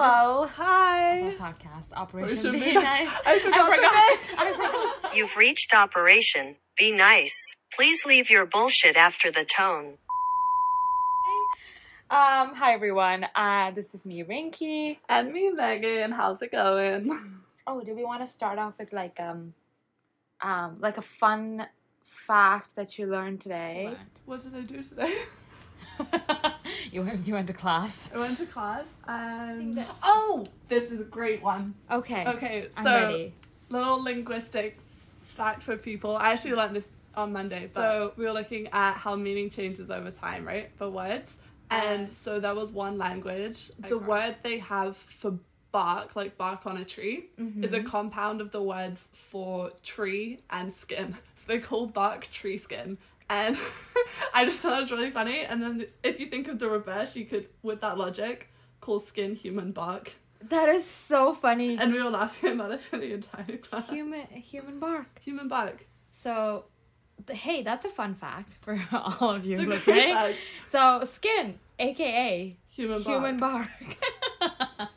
Hello. Hi. podcast Operation Operation Be Be Nice. Nice. I forgot the I forgot. You've reached Operation Be Nice. Please leave your bullshit after the tone. Um, hi everyone. Uh, this is me, Rinky. And me, Megan. How's it going? Oh, do we want to start off with like um, um, like a fun fact that you learned today? What did I do today? you went. You went to class. I went to class and oh, this is a great one. Okay. Okay, I'm so ready. little linguistics fact for people. I actually learned this on Monday. So we were looking at how meaning changes over time, right? For words. And Uh, so that was one language. The Okay. word they have for bark, like bark on a tree, is a compound of the words for tree and skin. So they call bark tree skin. And I just thought it was really funny. And then if you think of the reverse, you could, with that logic, call skin human bark. That is so funny. And we were laughing about it for the entire class. human human bark. Human bark. So, th- hey, that's a fun fact for all of you It's listening. So, skin, aka Human bark. human bark.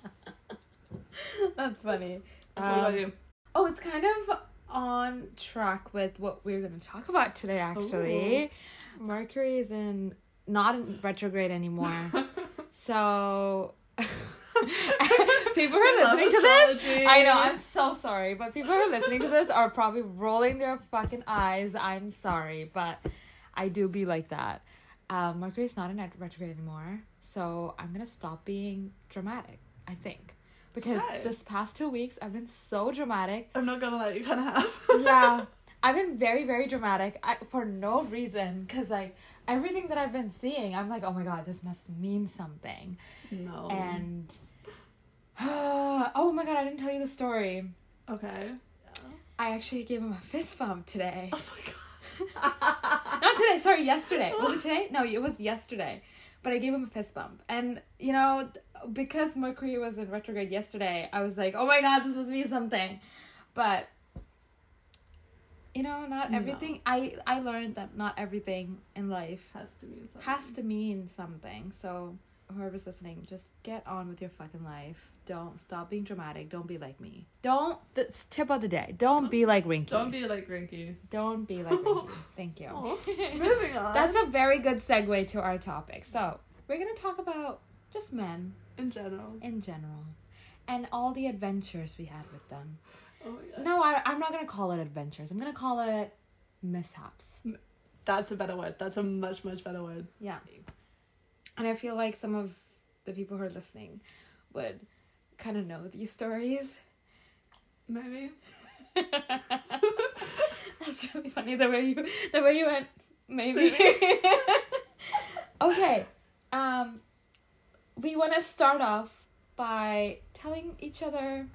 that's funny. What about Um, you? Oh, it's kind of on track with what we're going to talk about today. Actually, Mercury is in not in retrograde anymore. so. people who are listening to this. I know, I'm so sorry, but people who are listening to this are probably rolling their fucking eyes. I'm sorry, but I do be like that. Um, Mercury's not in retrograde anymore, so I'm gonna stop being dramatic. I think because Okay. this past two weeks I've been so dramatic. I'm not gonna let you kind of have. Yeah, I've been very very dramatic I, for no reason. Cause like everything that I've been seeing, I'm like, oh my god, this must mean something. No. And oh my god, I didn't tell you the story. okay. I actually gave him a fist bump today. Oh my god. Not today, sorry, yesterday. Was it today? No, it was yesterday. But I gave him a fist bump. And, you know, because Mercury was in retrograde yesterday, I was like, oh my god, this must mean something. But, you know, not No. everything. I, I learned that not everything in life Has to mean something. has to mean something. So, whoever's listening, just get on with your fucking life. Don't stop being dramatic. Don't be like me. Don't, tip of the day. Don't be like Rinky. Don't be like Rinky. Don't be like Rinky. Thank you. Oh, Aw. Moving on. That's a very good segue to our topic. So, we're going to talk about just men in general. in general and all the adventures we had with them. Oh my god. No, I, I'm not to call it adventures. I'm to call it mishaps. That's a better word. That's a much much better word. Yeah. And I feel like some of the people who are listening would kind of know these stories. Maybe. That's really funny the way you the way you went maybe. okay. Um we want to start off by telling each other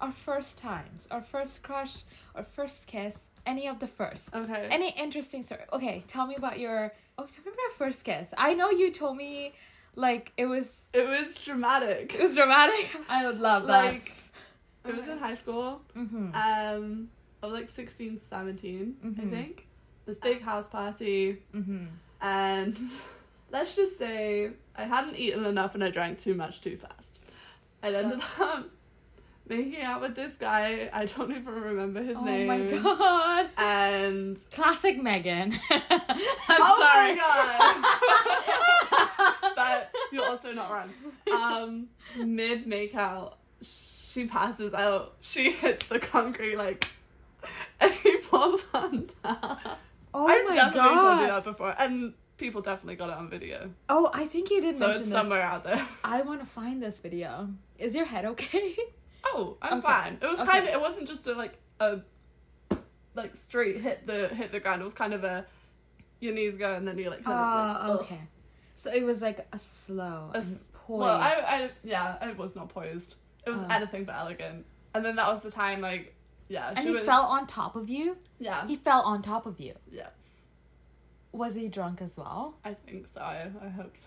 our first times, our first crush, our first kiss, any of the first. Okay. Any interesting story. Okay, tell me about your Oh, tell me about your first kiss. I know you told me like it was it was dramatic. it was dramatic. I would love that. like it was in high school. Mhm. Um I was like 16, 17, I Mhm. think. This big house party Mhm. and let's just say I hadn't eaten enough and I drank too much too fast. I ended up making out with this guy. I don't even remember his Oh name. Oh my god. And Classic Megan. I'm Oh sorry, God. but you're also not wrong. Um, mid makeout, she passes out. She hits the concrete like, and he falls on down. Oh I've my definitely told you god. that before, and people definitely got it on video, Oh, I think you did so mention it's this. somewhere out there. I want to find this video. Is your head okay? Oh, I'm Okay. fine. It was Okay. kind of. It wasn't just a like a like straight hit the hit the ground. It was kind of a your knees go and then you like kind of like, Oh, okay. So it was like a slow, A poised. Well, I, I yeah, I was not poised. It was Oh. anything but elegant. And then that was the time, like, yeah, and he was. fell on top of you. Yeah. He fell on top of you. yes, Was he drunk as well? I think so. I, I hope so.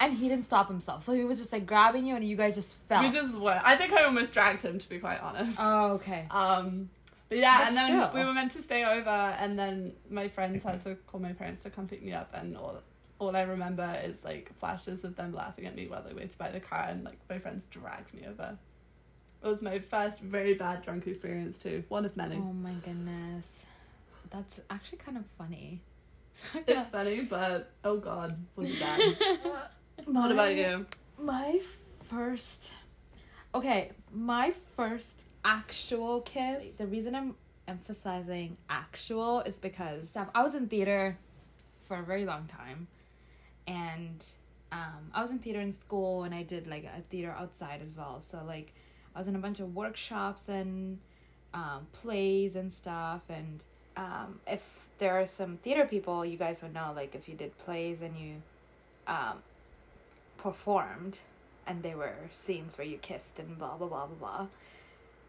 And he didn't stop himself, so he was just like grabbing you, and you guys just fell. We just were. I think I almost dragged him, to be quite honest. Oh, okay. Um, but yeah, But and then still. we were meant to stay over, and then my friends had to call my parents to come pick me up, and all all I remember is like flashes of them laughing at me while they waited by the car and like my friends dragged me over. It was my first very bad drunk experience too. One of many. Oh my goodness. That's actually kind of funny. It's funny, but oh god, was it bad? what about you? My first. Okay, my first actual kiss. The reason I'm emphasizing actual is because I was in theater for a very long time, and um, I was in theater in school, and I did like a theater outside as well. So like, I was in a bunch of workshops and um, plays and stuff, and um, if there are some theater people, you guys would know like if you did plays and you um, performed and there were scenes where you kissed and blah blah blah blah blah.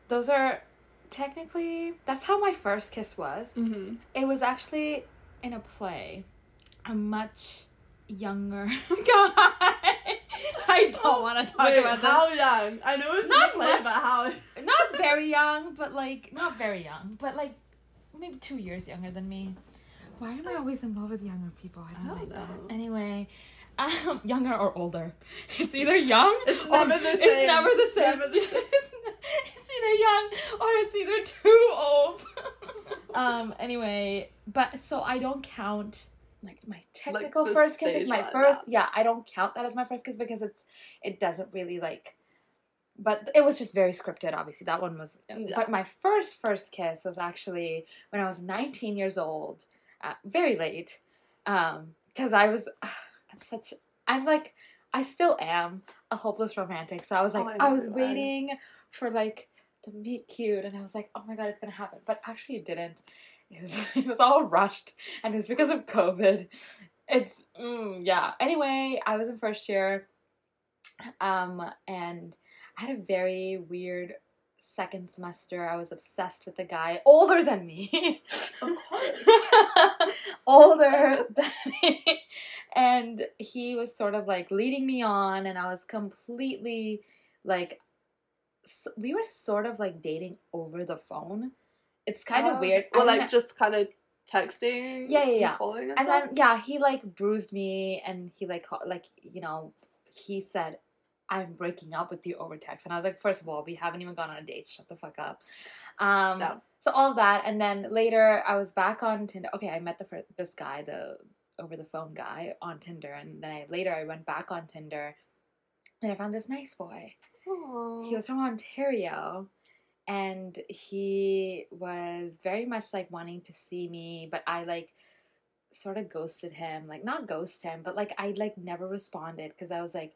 Those are technically that's how my first kiss was. Mm-hmm. It was actually in a play. A much younger guy. I don't want to talk Wait, about this. how young? I know it's Not not play, much. but how? Not very young, but like not very young, but like maybe two years younger than me. Why am I always in love with younger people? I don't I like don't that. know. Anyway, um, younger or older. It's either young It's or never the It's same. never the same. Never the same. it's, it's either young or it's either too old. um. Anyway, but so I don't count like my technical the first kiss is stage my one, first. Yeah, I don't count that as my first kiss because it's it doesn't really like. But it was just very scripted. Obviously, that one was. Yeah. But my first first kiss was actually when I was 19 years old, uh, very late, um, because I was. I'm such. I'm like. I still am a hopeless romantic. So I was Oh, like, I I was waiting for like the meet cute, and I was like, oh my god, it's gonna happen. But actually, it didn't. It was it was all rushed, and it was because of COVID. It's mm, yeah. Anyway, I was in first year, um, and I had a very weird second semester. I was obsessed with a guy older than me. Of course. older than me. And he was sort of like leading me on, and I was completely like, s we were sort of like dating over the phone. It's kind of Oh, weird. Well, like just kind of texting. Yeah, yeah, yeah. Calling and, and then yeah, he like bruised me, and he like like you know, he said, "I'm breaking up with you over text," and I was like, first of all, we haven't even gone on a date. Shut the fuck up." Um, Yeah. So all of that, and then later I was back on Tinder. Okay, I met the this guy, the over the phone guy on Tinder, and then I later I went back on Tinder, and I found this nice boy. Aw. He was from Ontario and he was very much like wanting to see me, but I like sort of ghosted him. Like not ghost him, but like I like never responded because I was like,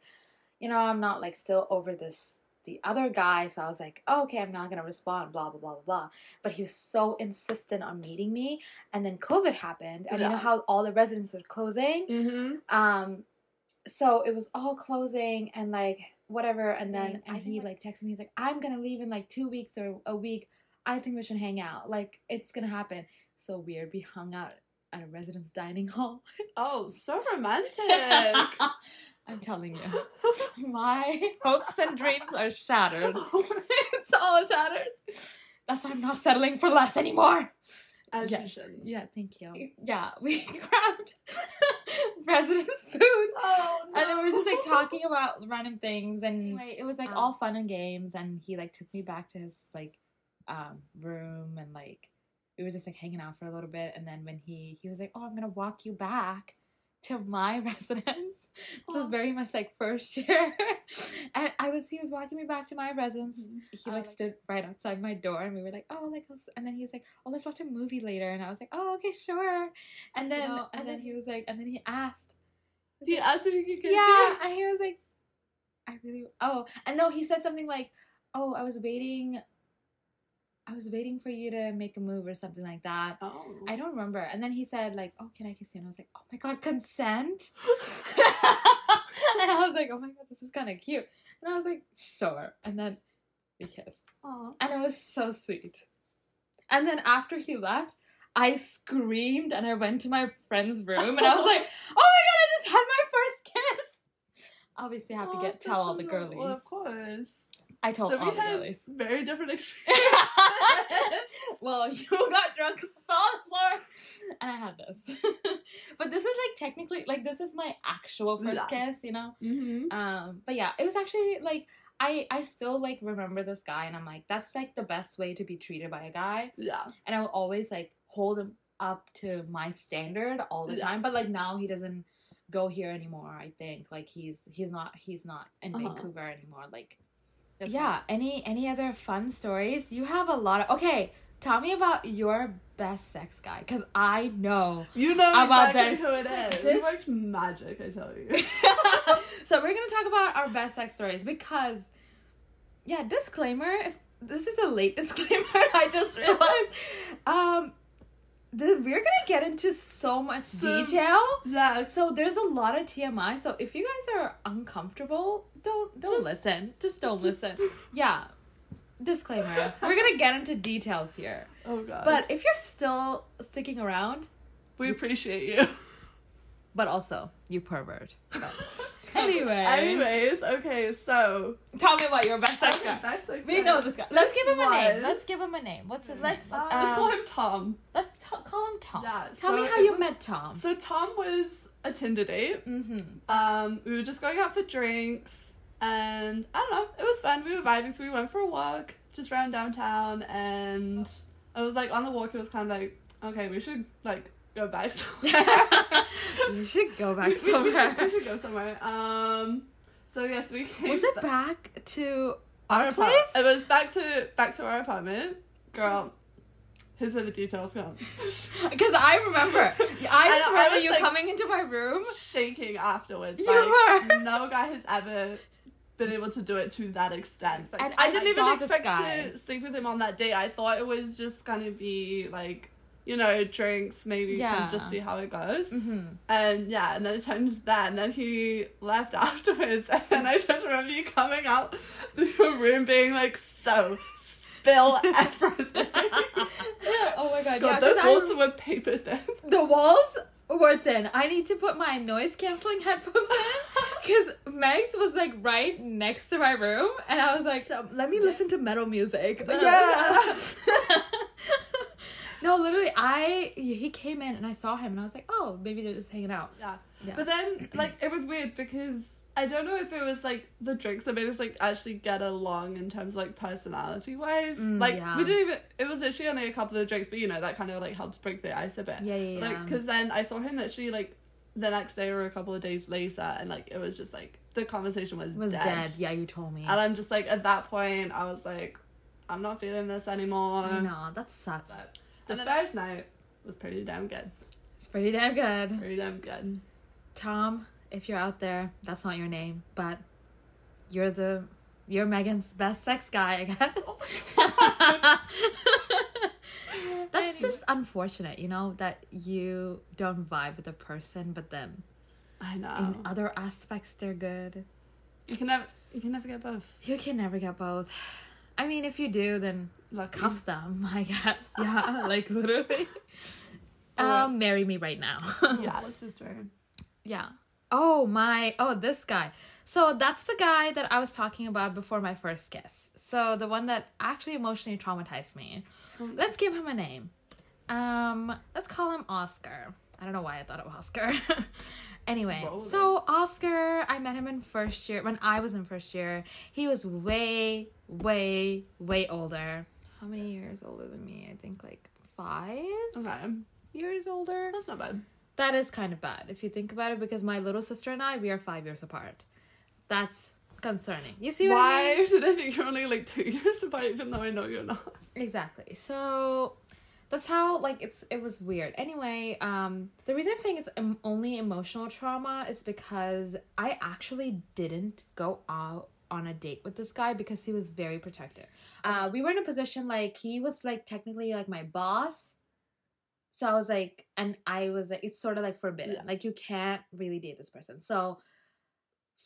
you know, I'm not like still over this the other guy, so I was like, oh, okay, I'm not gonna respond, blah blah blah blah blah. But he was so insistent on meeting me, and then COVID happened, and you know how all the residents were closing Mhm. um so it was all closing and like whatever and then and he like texted me he's like i'm gonna leave in like two weeks or a week i think we should hang out like it's gonna happen so weird we hung out at a residence dining hall Oh, so romantic. I'm telling you my hopes and dreams are shattered it's all shattered that's why i'm not settling for less anymore As Yeah. you should. yeah thank you yeah we grabbed residence food Oh, no. And then we were just like talking about random things, and anyway, it was like Um, all fun and games. And he like took me back to his like um room, and like we were just like hanging out for a little bit. And then when he he was like, "Oh, I'm gonna walk you back to my residence." This was very much like first year, and I was he was walking me back to my residence. Mhm. He like like- stood right outside my door, and we were like, "Oh, like," and then he was like, "Oh, let's watch a movie later." And I was like, "Oh, okay, sure." And then know, and and then then- he was like, and then he asked. He asked if he could kiss Yeah, you. and he was like, I really oh, and no, he said something like, oh, I was waiting, I was waiting for you to make a move or something like that. Oh. I don't remember. And then he said like, oh, can I kiss you? And I was like, oh my god, consent. and I was like, oh my god, this is kind of cute. And I was like, sure. And then we kissed, Aw. and it was so sweet. And then after he left. I screamed and I went to my friend's room and I was like, "Oh my god, I just had my first kiss!" Obviously, I have to get tell all the girlies. Well, of course. I told so all we the had others. very different experiences. well, you got drunk, fell on the floor, and I had this. but this is like technically like this is my actual first Yeah. kiss, you know. mm-hmm. Um, but yeah, it was actually like I I still like remember this guy, and I'm like that's like the best way to be treated by a guy, Yeah. and I will always like hold him up to my standard all the Yeah. time. But like now he doesn't go here anymore. I think like he's he's not he's not in Uh-huh. Vancouver anymore. Like That's yeah. Any any other fun stories? You have a lot of okay. Tell me about your best sex guy, cause I know. You know About exactly this- who it is. this- It works magic, I tell you. so we're gonna talk about our best sex stories because, yeah. Disclaimer: If this is a late disclaimer, I just realized. Um, we're gonna get into so much So- detail. yeah. So there's a lot of TMI. So if you guys are uncomfortable, don't don't Just- listen. Just don't listen. Yeah. Disclaimer. We're gonna get into details here. Oh god. But if you're still sticking around, we appreciate you. but also you pervert. But anyway. Anyways, okay, so Tell me about your best sex guy. best sex We guy. know this guy. Let's give him a name. Let's give him a name. What's his? Let's Uh, let's call him Tom. let's t- call him Tom. Yeah, Tell me how you was- met Tom. So Tom was a Tinder date. mm-hmm. Um, we were just going out for drinks, and I don't know, it was fun. We were vibing, so we went for a walk just around downtown, and I was like on the walk. It was kind of like, okay, we should like go back somewhere. you should go back We- we- we somewhere. should- We, should, go somewhere. Um, so yes, we came. Was it ba- back to our our place? It was back to back to our apartment, girl. Here's where the details come. Because I remember, I just I remember was you like- coming into my room. Shaking afterwards. You like, were. No guy has ever been able to do it to that extent. And I I didn't even expect guy. to sleep with him on that date. I thought it was just gonna be like, you know, drinks, maybe Yeah. can just see how it goes. Mm-hmm. And yeah, and then it turned to that, and then he left afterwards, and then I just remember you coming out of your room being like, so spill everything. oh my god! God, yeah, those 'cause I walls were paper thin. the walls were thin. I need to put my noise canceling headphones in because Meg's was like right next to my room, and I was like, So, let me listen to metal music. Yeah. no, literally, I he came in and I saw him, and I was like, oh, maybe they're just hanging out. Yeah. Yeah. But then, like, it was weird because I don't know if it was like the drinks that made us like actually get along in terms of like personality wise. Mm, like, yeah. we didn't even. It was actually only a couple of drinks, but you know that kind of like helps break the ice a bit. Yeah, yeah, Like, yeah. because then I saw him literally like the next day or a couple of days later, and like it was just like the conversation was was dead. dead. Yeah, you told me. And I'm just like at that point, I was like, I'm not feeling this anymore. No, that sucks. But the first night was pretty damn good. It's pretty damn good. Pretty damn good. Tom, if you're out there, that's not your name, but you're the you're Megan's best sex guy, I guess. that's just unfortunate, you know, that you don't vibe with a person, but then I know. in other aspects they're good. You can never you can never get both. You can never get both. I mean, if you do, then Lucky. cuff them, I guess. Yeah, like literally. Um, marry me right now. Yeah, this true. Yeah. Oh my. Oh, this guy. So that's the guy that I was talking about before my first kiss. So the one that actually emotionally traumatized me. Let's give him a name. Um, let's call him Oscar. I don't know why I thought of Oscar. anyway, Roll with so Oscar, I met him in first year when I was in first year. He was way, way, way older. How many years older than me? I think like five Okay, years older. that's not bad. That is kind of bad if you think about it because my little sister and I, we are five years apart. That's concerning. You see what I Why mean? did I think you're only like two years apart, even though I know you're not? Exactly. So that's how like it's it was weird. Anyway, um the reason I'm saying it's em- only emotional trauma is because I actually didn't go out on a date with this guy because he was very protective. Uh we were in a position like he was like technically like my boss. So I was like and I was like it's sort of like forbidden. Yeah. Like you can't really date this person. So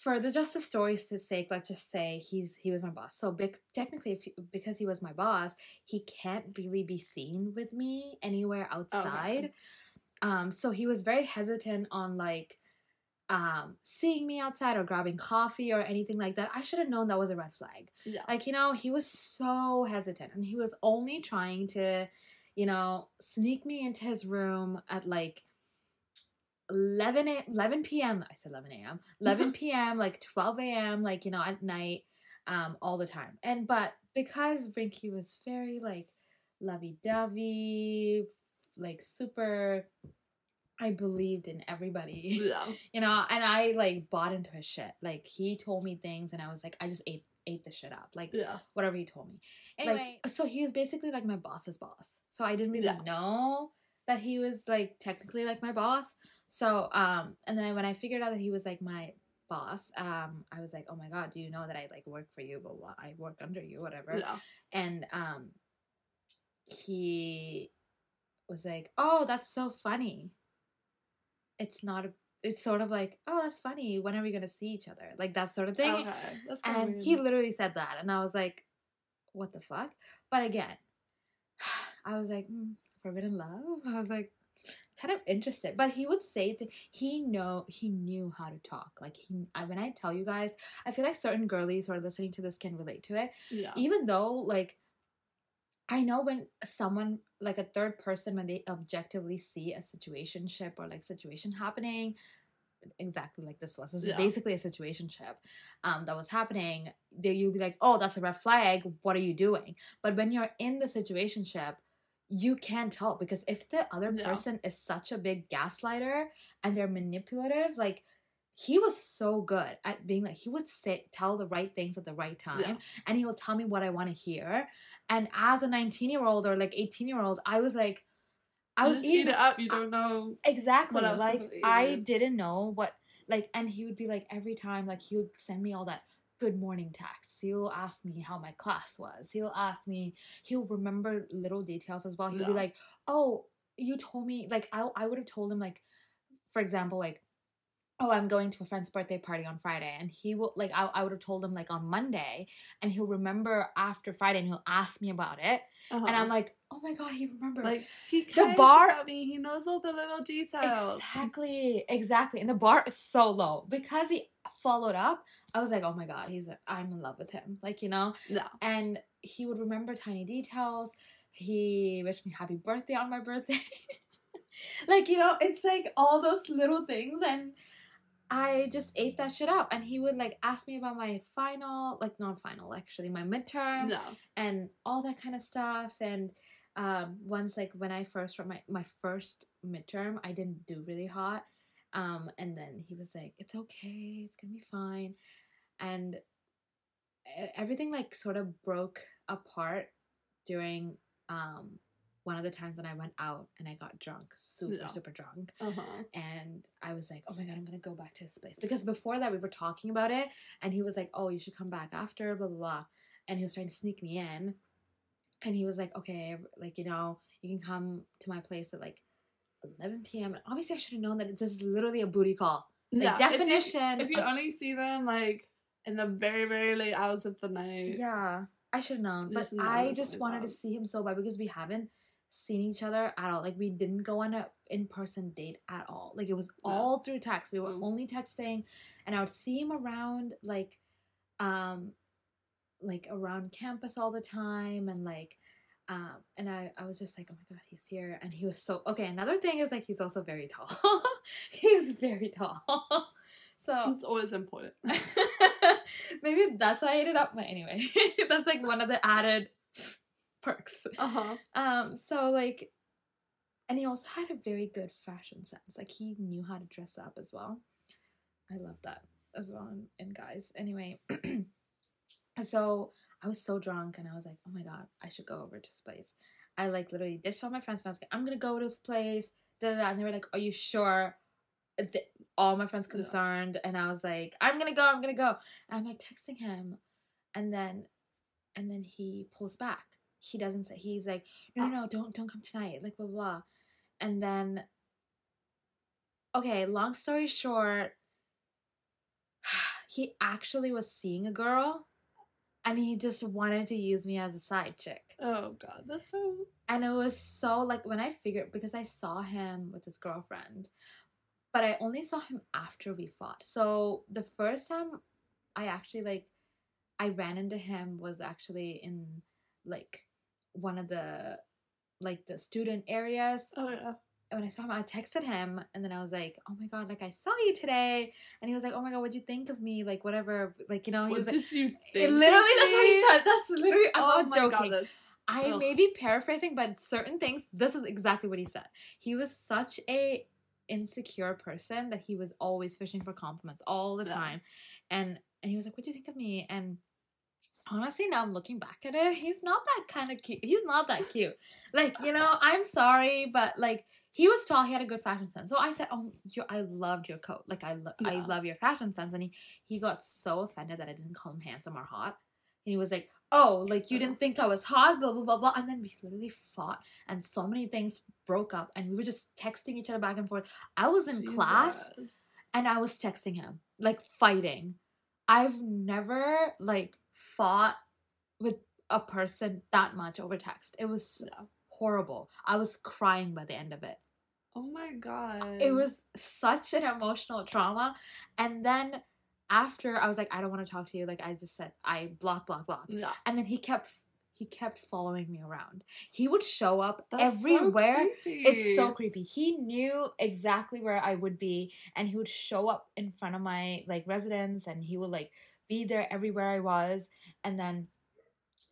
for the just the story's sake, let's just say he's he was my boss. So bec- technically, if he, because he was my boss, he can't really be seen with me anywhere outside. Um, so he was very hesitant on like um seeing me outside or grabbing coffee or anything like that, I should have known that was a red flag. Yeah. Like, you know, he was so hesitant and he was only trying to, you know, sneak me into his room at like 11 a, 11 p.m. I said 11 a.m. 11 p.m. like 12 a.m. like you know at night um all the time. And but because Rinky was very like lovey-dovey, like super I believed in everybody. Yeah. you know, and I like bought into his shit. Like he told me things and I was like I just ate ate the shit up. Like Yeah. whatever he told me. Anyway, so he was basically like my boss's boss. So I didn't really Yeah. know that he was like technically like my boss. So um and then when I figured out that he was like my boss, um I was like, "Oh my god, do you know that I like work for you, blah blah. I work under you, whatever." Yeah. And um he was like, "Oh, that's so funny." It's not a it's sort of like, "Oh, that's funny. When are we going to see each other?" Like that sort of thing Okay. That's kind of and weird. he literally said that and i was like what the fuck but again i was like mm, forbidden love i was like kind of interested but he would say that he know he knew how to talk like he I, when i tell you guys i feel like certain girlies who are listening to this can relate to it yeah. even though like I know when someone like a third person when they objectively see a situationship or like situation happening exactly like this was this Yeah. is basically a situationship um that was happening there you'll be like oh that's a red flag what are you doing but when you're in the situationship you can't tell because if the other Yeah. person is such a big gaslighter and they're manipulative like he was so good at being like he would sit tell the right things at the right time Yeah. and he will tell me what I want to hear. And as a 19 year old or like 18 year old, I was like, I You was eating eat it up. You don't know. exactly like. I didn't know what like, and he would be like every time like he would send me all that good morning texts. He'll ask me how my class was. He'll ask me. He'll remember little details as well. He'll be like, oh, you told me like I I would have told him like, for example like oh i'm going to a friend's birthday party on friday. And he will like i, I would have told him like on monday and he'll remember after friday and he'll ask me about it. Uh-huh. and i'm like oh my god he remembered. Like he The bar- about me. He knows all the little details. exactly exactly. And the bar is so low. Because he followed up i was like oh my god he's i'm in love with him. Like you know? Yeah. and he would remember tiny details. He wished me happy birthday on my birthday. Like you know it's like all those little things. And i just ate that shit up and he would like ask me about my final like not final actually my midterm No. and all that kind of stuff and um once like when i first wrote my my first midterm i didn't do really hot um and then he was like it's okay it's gonna be fine and everything like sort of broke apart during um one of the times when i went out and i got drunk super Yeah. super drunk Uh huh. and I was like, oh my god, I'm gonna go back to his place because before that we were talking about it, and he was like, oh, you should come back after, blah blah blah, and he was trying to sneak me in, and he was like, okay, like you know, you can come to my place at like 11 p.m. And obviously, I should have known that this is literally a booty call. Like Yeah. If you- definition. If you, of- only see them like in the very very late hours of the night. yeah, I should have known, but I just wanted to see him so bad because we haven't seen each other at all. Like we didn't go on a in person date at all. Like it was No. all through text. We were Mm. only texting, and I would see him around like, um, like around campus all the time, and like. Um, and I, I was just like, oh my god, he's here, and he was so okay. Another thing is like he's also very tall. he's very tall, so It's always important. maybe that's why I ate it up. But anyway, that's like one of the added perks. Uh huh. Um, so like, and he also had a very good fashion sense. Like he knew how to dress up as well. I love that as well in, in guys. Anyway, so I was so drunk and I was like, oh my god, I should go over to his place. I like literally ditched all my friends and I was like, I'm gonna go to this place. Da, da, da. And they were like, Are you sure? All my friends concerned, and I was like, I'm gonna go, I'm gonna go. And I'm like texting him, and then, and then he pulls back. He doesn't say. He's like, no, no, no, don't, don't come tonight. Like blah blah. blah. And then, okay, long story short, he actually was seeing a girl, and he just wanted to use me as a side chick. Oh god, that's so. And it was so like when I figured because I saw him with his girlfriend, but I only saw him after we fought. So the first time I actually like I ran into him was actually in like one of the like the student areas. Oh yeah. And when I saw him, I texted him and then I was like, Oh my god, like I saw you today. And he was like, Oh my god, what'd you think of me? Like whatever. Like, you know, he What was like did you it think? literally that's what he said. That's literally I'm oh joking. God, I Ugh. may be paraphrasing, but certain things, this is exactly what he said. He was such a insecure person that he was always fishing for compliments all the Yeah. time. And and he was like, What do you think of me? And honestly, now I'm looking back at it, he's not that kind of cute. He's not that cute. Like, you know, I'm sorry, but like he was tall, he had a good fashion sense. So I said, Oh, you I loved your coat. Like I lo- I love your fashion sense. And he, he got so offended that I didn't call him handsome or hot. And he was like, Oh, like you didn't think I was hot, blah blah blah blah. And then we literally fought and so many things broke up and we were just texting each other back and forth. I was in class and I was texting him, like fighting. I've never like fought with a person that much over text. It was horrible. I was crying by the end of it. Oh my god. It was such an emotional trauma. And then after I was like, I don't want to talk to you. Like I just said, I block, block, block. Yeah. And then he kept he kept following me around. He would show up That's everywhere. creepy. It's so creepy. He knew exactly where I would be, and he would show up in front of my like residence, and he would like be there everywhere I was, and then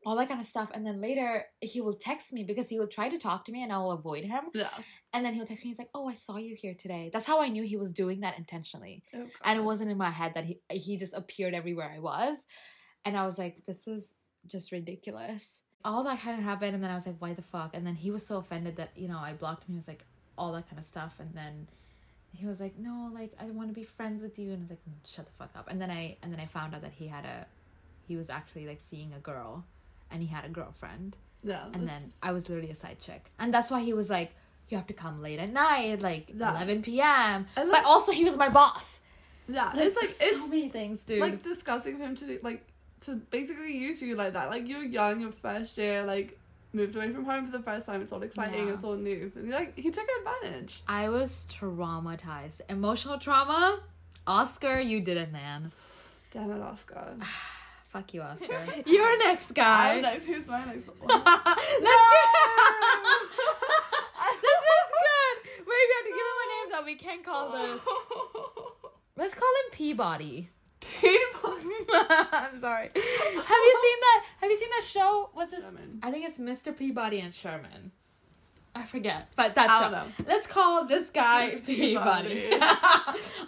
all that kind of stuff. And then later he will text me because he will try to talk to me, and I'll avoid him. Yeah. And then he'll text me. He's like, "Oh, I saw you here today." That's how I knew he was doing that intentionally, Oh, and it wasn't in my head that he he just appeared everywhere I was, and I was like, "This is just ridiculous." All that kind of happened, and then I was like, "Why the fuck?" And then he was so offended that you know I blocked him. He was like, all that kind of stuff, and then he was like, "No, like I want to be friends with you," and I was like, "Mm, "Shut the fuck up." And then I and then I found out that he had a, he was actually like seeing a girl, and he had a girlfriend, Yeah. and then is- I was literally a side chick, and that's why he was like, "You have to come late at night, like Yeah. eleven p.m." And, but also he was my boss. yeah. Like, it's like so it's many things, dude. like disgusting for him to like to basically use you like that. Like you're young, your first year, like moved away from home for the first time. It's all exciting. Yeah. It's all new. Like he took advantage. I was traumatized, emotional trauma. Oscar, you did it, man. Damn it, Oscar. Fuck you, Oscar. You're next guy. I'm next. Who's my next one? Let's get- this is good. Wait, we have to give him a name that we can't call the. Let's call him Peabody. People. I'm sorry. Have you seen that? Have you seen that show? What's this? Sherman. I think it's Mr. Peabody and Sherman. I forget, but that I show. know. Let's call this guy Peabody.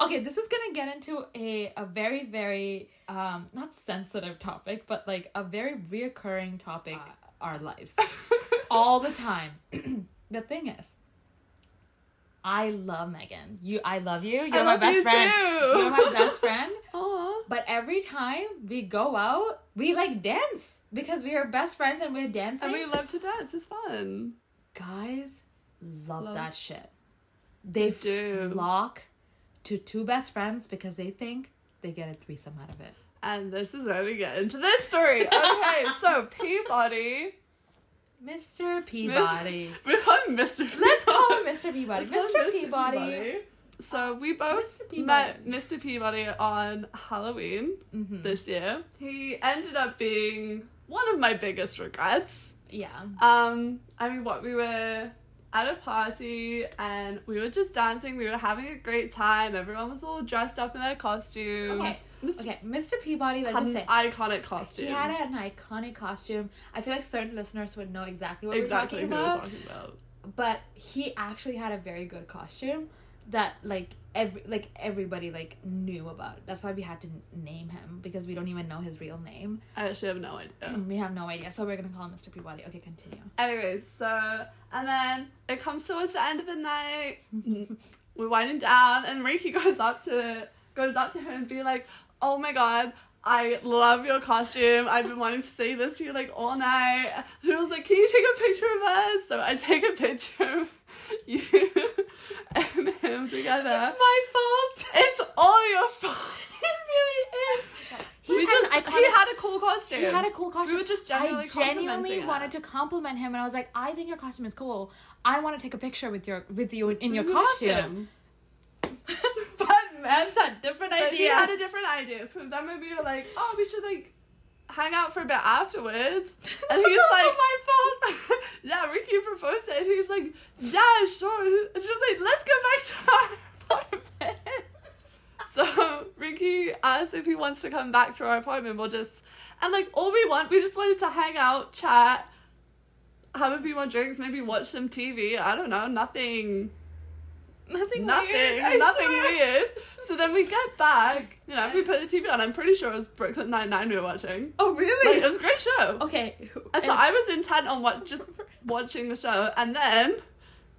Okay, this is gonna get into a a very very um not sensitive topic, but like a very reoccurring topic our lives all the time. the thing is, I love Megan. You, I love you. You're I my best you friend. too. You're my best friend. But every time we go out, we like dance because we are best friends and we're dancing. And we love to dance. It's fun. Guys love, Love- that shit. They They do. flock to two best friends because they think they get a threesome out of it. And this is where we get into this story. Okay, so Peabody. Mr. Peabody. We call him Mr. Let's call him Mr. Peabody. Let's call Mr. him Peabody. So we both Mr. Peabody. met Mr. Peabody on Halloween Mhm. this year. He ended up being one of my biggest regrets. Yeah. Um, I mean, what we were at a party and we were just dancing. We were having a great time. Everyone was all dressed up in their costumes. Okay. Mr. Okay, Mr. Peabody, let's had just an say. iconic costume. He had an iconic costume. I feel like certain listeners would know exactly what exactly we're talking we're about. talking about. but he actually had a very good costume that like every like everybody like knew about. That's why we had to name him because we don't even know his real name. I actually have no idea. we have no idea, so we're gonna call him Mr. Peabody. Okay, continue. Anyways, so and then it comes towards the end of the night. we're winding down, and Rinky goes up to goes up to him and be like, "Oh my god." I love your costume. I've been wanting to say this to you like all night. So I was like, Can you take a picture of us? So I take a picture of you and him together. It's my fault. It's all your fault. it really is. He we had just he had a cool costume. He had a cool costume. We were just genuinely I genuinely wanted to compliment him, and I was like, "I think your costume is cool. I want to take a picture with your with you in, in your Your costume." man's had different But ideas. he had a different idea. So then when we were like, oh, we should like hang out for a bit afterwards. And he's like, my fault. yeah, Rinky proposed it. And he's like, yeah, sure. And she was like, let's go back to our apartment. so Rinky asked if he wants to come back to our apartment. We'll just, and like all we want, we just wanted to hang out, chat, have a few more drinks, maybe watch some TV. I don't know, nothing nothing. nothing, weird, nothing weird. So then we get back, you know, we put the TV on. I'm pretty sure it was Brooklyn Nine Nine we were watching. Oh Like, really? it was a great show. okay. And so I was intent on what just watching the show, and then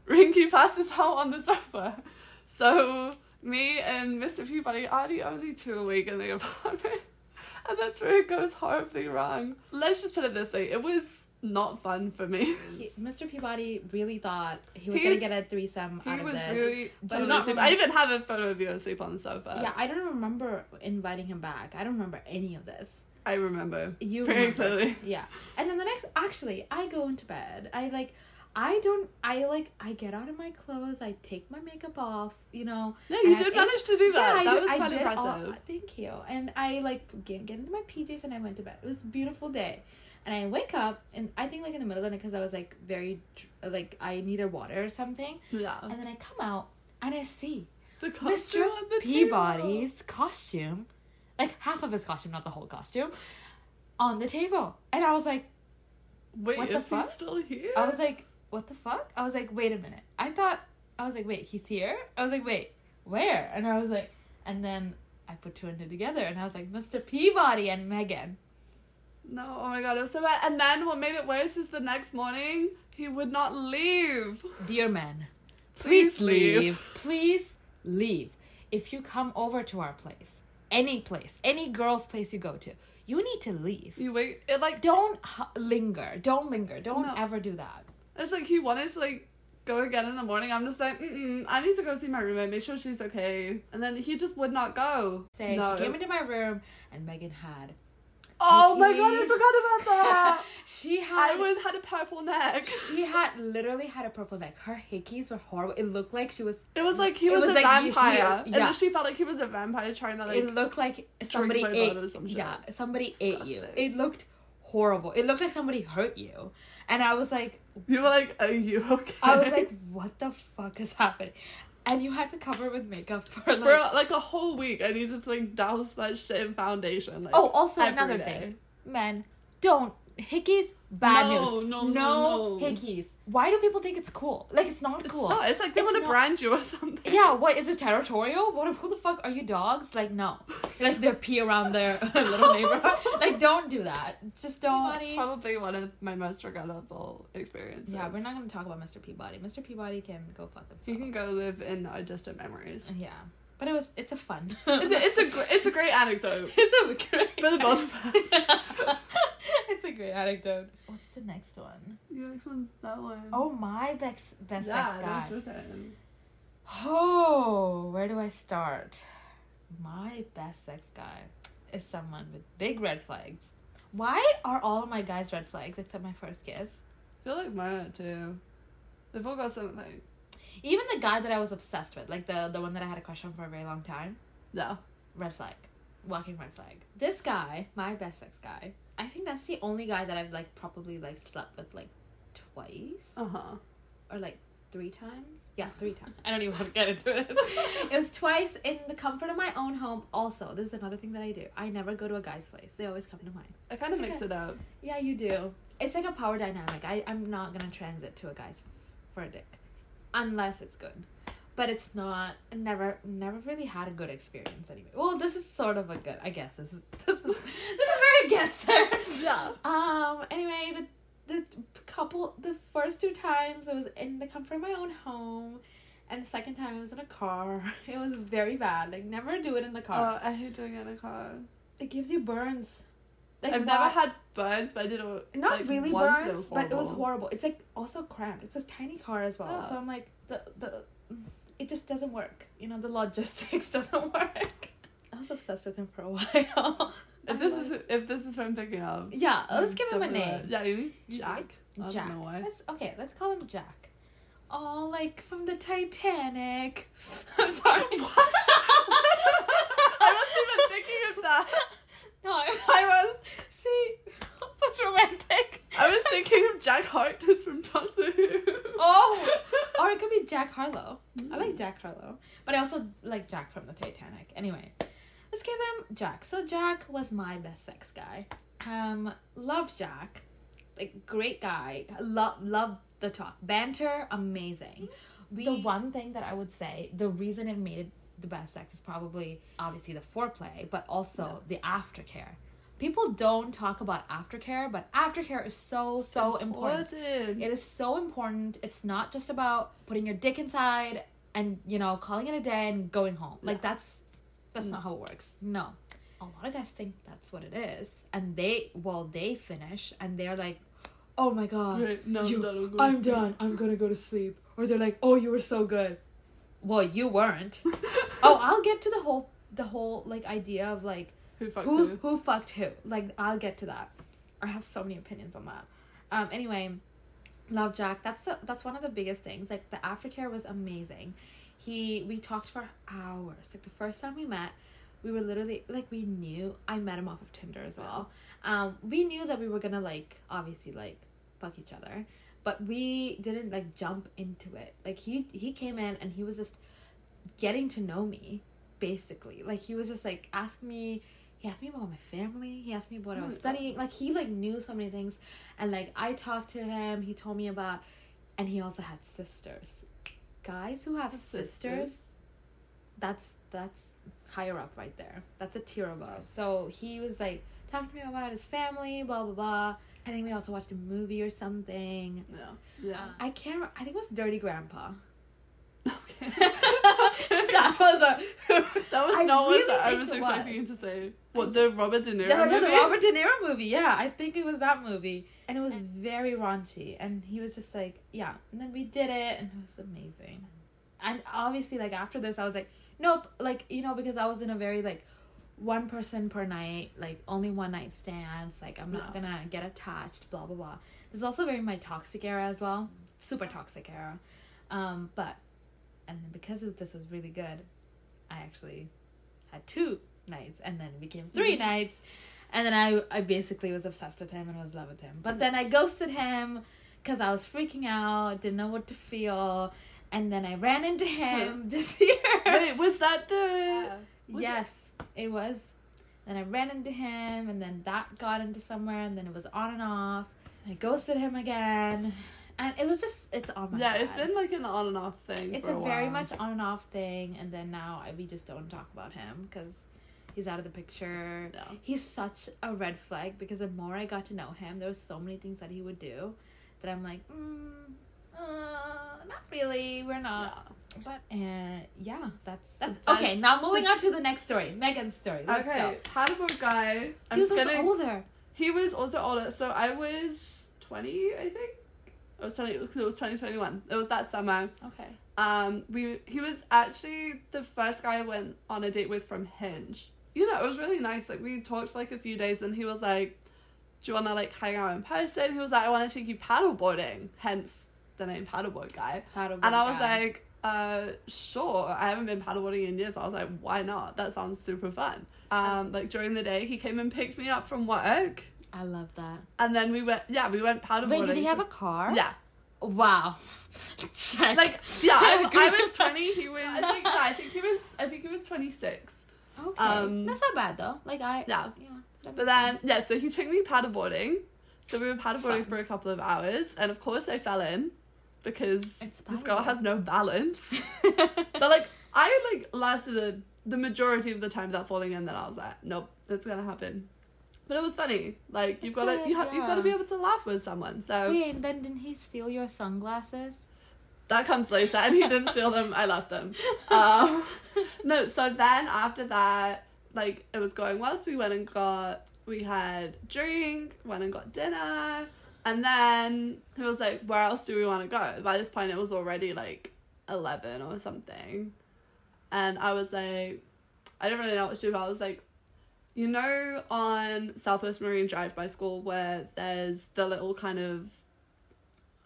Rinky passes out on the sofa. So me and Mr. Peabody are the only two awake in the apartment, and that's where it goes horribly wrong. Let's just put it this way: it was not fun for me. He- Mr. Peabody really thought he was He- gonna get a threesome He out of was this. really. Do totally not. I even have a photo of you asleep on the sofa. yeah, I don't remember inviting him back. I don't remember any of this. I remember. You Very remember. clearly. Yeah. And then the next actually, I go into bed. I like I don't I like I get out of my clothes, I take my makeup off, you know. Yeah, you did it- manage to do that. I that did- was I quite did all- impressive. thank you. And I like get, get into my PJs and I went to bed. It was a beautiful day. And I wake up and I think like in the middle of the night because I was like very like I needed water or something. yeah. And then I come out and I see The costume Mr. on the Peabody's costume, like half of his costume, not the whole costume, on the table. And I was like, table. Wait, What is the he fuck? still here? I was like, what the fuck? I was like, wait a minute. I thought, I was like, wait, he's here? I was like, wait, where? And I was like, and then I put two and two together and I was like, Mr. Peabody and Megan. No, oh my god, it was so bad. And then what made it worse is the next morning he would not leave. Dear man, Please please, leave. leave. Please leave. If you come over to our place, any place, any girl's place you go to, you need to leave. You wait, it like Don't h- linger. Don't linger. Don't No. ever do that. it's like he wanted to like go again in the morning. I'm just like, mm I need to go see my roommate, make sure she's okay. And then he just would not go. Say no. she came into my room and Megan had. Oh my god, I forgot about that. she had I was had a purple neck. She had literally had a purple neck. Her hickeys were horrible. It looked like she was. It was like he was, was a like you vampire, and yeah. she felt like he was a vampire trying to like. it looked like somebody my ate. blood or some shit. Yeah, somebody ate you. Disgusting. It looked horrible. It looked like somebody hurt you, and I was like, you were like, "Are you okay?" I was like, what the fuck is happening? And you had to cover it with makeup for like. for like a whole week, I needed to like douse that shit in foundation. Like, oh, also another day. thing, men, don't hickeys. Bad No, news. no, no, no, no. hickeys. Why do people think it's cool? Like it's not It's cool. not. It's like they want to brand you or something. Yeah, what is it territorial? What who the fuck are you dogs? Like no. Like they pee around their little neighborhood. Like don't do that. Just don't. Peabody. Probably one of my most regrettable experiences. Yeah, we're not gonna talk about Mr. Peabody. Mr. Peabody can go fuck himself. You can go live in our distant memories. Yeah, but it was it's a fun. It's a, it's a gr- it's a great anecdote. it's a great For the both of us. it's a great anecdote. What's the next one? The next one's that one. Oh my best best yeah, sex guy. that's your turn. Oh, where do I start? My best sex guy is someone with big red flags. Why are all of my guys red flags except my first kiss? I feel like mine are too. They've all got something. Even the guy that I was obsessed with, like the the one that I had a crush on for a very long time, No. red flag, walking red flag. This guy, my best sex guy, I think that's the only guy that I've like probably like slept with like twice Uh huh. or like three times. Yeah, three times. I don't even want to get into this. it was twice in the comfort of my own home. Also, this is another thing that I do. I never go to a guy's place. They always come to mine. I kind of mix okay. it up. Yeah, you do. It's like a power dynamic. I, I'm not gonna transit to a guy's for a dick. Unless it's good. But it's not never never really had a good experience anyway. Well, this is sort of a good I guess this is this is, this is gets there. Yeah. Um anyway, the the couple the first two times it was in the comfort of my own home. And the second time it was in a car. It was very bad. Like never do it in the car. Oh, I hate doing it in a car. it gives you burns. Like I've never had burns, but I did it. not like, really burns, but it was horrible. It's like also cramped. It's this tiny car as well. Oh. So I'm like the the it just doesn't work. You know, the logistics doesn't work. I was obsessed with him for a while. If this is if this is what I'm thinking of. yeah, let's give him a name. Yeah, You Jack. I Jack. don't know why. Let's okay. Let's call him Jack. Oh, like from the Titanic. I'm sorry. I wasn't even thinking of that. No, I, was see. What's romantic? I was thinking of Jack Harkness from Doctor Who. Oh, or it could be Jack Harlow. I like Jack Harlow, but I also like Jack from the Titanic. Anyway, let's give him Jack. So Jack was my best sex guy. Um, loved Jack, like great guy. Love loved the talk, banter, amazing. the one thing that I would say, the reason it made it the best sex is probably obviously the foreplay, but also the aftercare. People don't talk about aftercare, but aftercare is so so important. Important. It is so important. It's not just about putting your dick inside and you know calling it a day and going home. Like that's that's not how it works. No, a lot of guys think that's what it is, and they well they finish and they're like, oh my god, Right, no, you- I'm I'm going I'm to sleep." done. I'm gonna go to sleep. Or they're like, oh you were so good. Well, you weren't. oh, I'll get to the whole the whole like idea of like Who fucks who who? who fucked who. Like I'll get to that. I have so many opinions on that. Um. Anyway, love Jack. That's the, that's one of the biggest things. Like the aftercare was amazing. He we talked for hours. Like the first time we met, we were literally like we knew. I met him off of Tinder as well. Um. We knew that we were gonna like obviously like fuck each other, but we didn't like jump into it. Like he he came in and he was just getting to know me basically. Like he was just like asking me he asked me about my family he asked me what i was studying. Like he like knew so many things. And like i talked to him he told me about and he also had sisters. Guys who have sisters that's that's higher up right there. That's a tier above. So he was like talking to me about his family blah blah blah i think we also watched a movie or something Yeah. Yeah. i can't re- i think it was dirty grandpa Okay. that was a. That was I not really what I was expecting was. you to say. What the Robert De Niro The, movie? the Robert De Niro movie. Yeah, I think it was that movie, and it was very raunchy. And he was just like, yeah. And then we did it, and it was amazing. And obviously, like after this, I was like, nope. Like you know, because I was in a very like one person per night, like only one night stands. Like I'm not Yeah. gonna get attached. Blah blah blah. This is also very my toxic era as well. Super toxic era. Um, but and then because of this was really good, I actually had two nights and then became 3 nights and then I, I basically was obsessed with him and was in love with him but then i ghosted him because i was freaking out didn't know what to feel and then i ran into him this year Wait, was that the? was yes it? Was then i ran into him and then that got into somewhere and then it was on and off i ghosted him again and it was just it's on my Yeah, It's been like an on and off thing. It's for a, a, very much on and off thing, and then now I, we just don't talk about him because he's out of the picture. Yeah. He's such a red flag because the more I got to know him, there was so many things that he would do that I'm like, mm, uh, not really. We're not. But uh, yeah, that's that's That's okay. Now moving on to the next story, Megan's story. Let's Okay, paddleboard guy. I'm He was also gonna. older. He was also older. So I was twenty, I think. I was twenty because it was twenty twenty one. It was that summer. Okay. Um, we he was actually the first guy I went on a date with from Hinge. You know, it was really nice. Like we talked for like a few days, and he was like, "Do you want to like hang out in person?" He was like, "I want to take you paddleboarding." Hence the name paddleboard guy. Paddleboard And I was guy. like, uh, sure. I haven't been paddleboarding in years. I was like, why not? That sounds super fun. Um, like during the day, he came and picked me up from work, I love that. and then we went. Yeah, we went paddleboarding. Wait, did he have a car? Yeah, Wow. Check. like yeah. I, I was twenty. He was. I think. Yeah, I think he was. I think he was twenty six. Okay. Um, That's not bad though. Like I Yeah. yeah. But then yeah, so he took me paddleboarding. So we were paddleboarding Fun. for a couple of hours, and of course I fell in because this girl has no balance. But like I like lasted a, the majority of the time without falling in. Then I was like, nope, that's gonna happen. But it was funny. Like you've got to you have you've got to be able to laugh with someone. So Wait, then didn't he steal your sunglasses? that comes later, and he didn't steal them. I left them. Um, no, so then after that, like it was going well. So we went and got we had drink, went and got dinner, and then he was like, "Where else do we want to go?" By this point, it was already like eleven or something, and I was like, I didn't really know what to do. But I was like, you know, on Southwest Marine Drive by school where there's the little kind of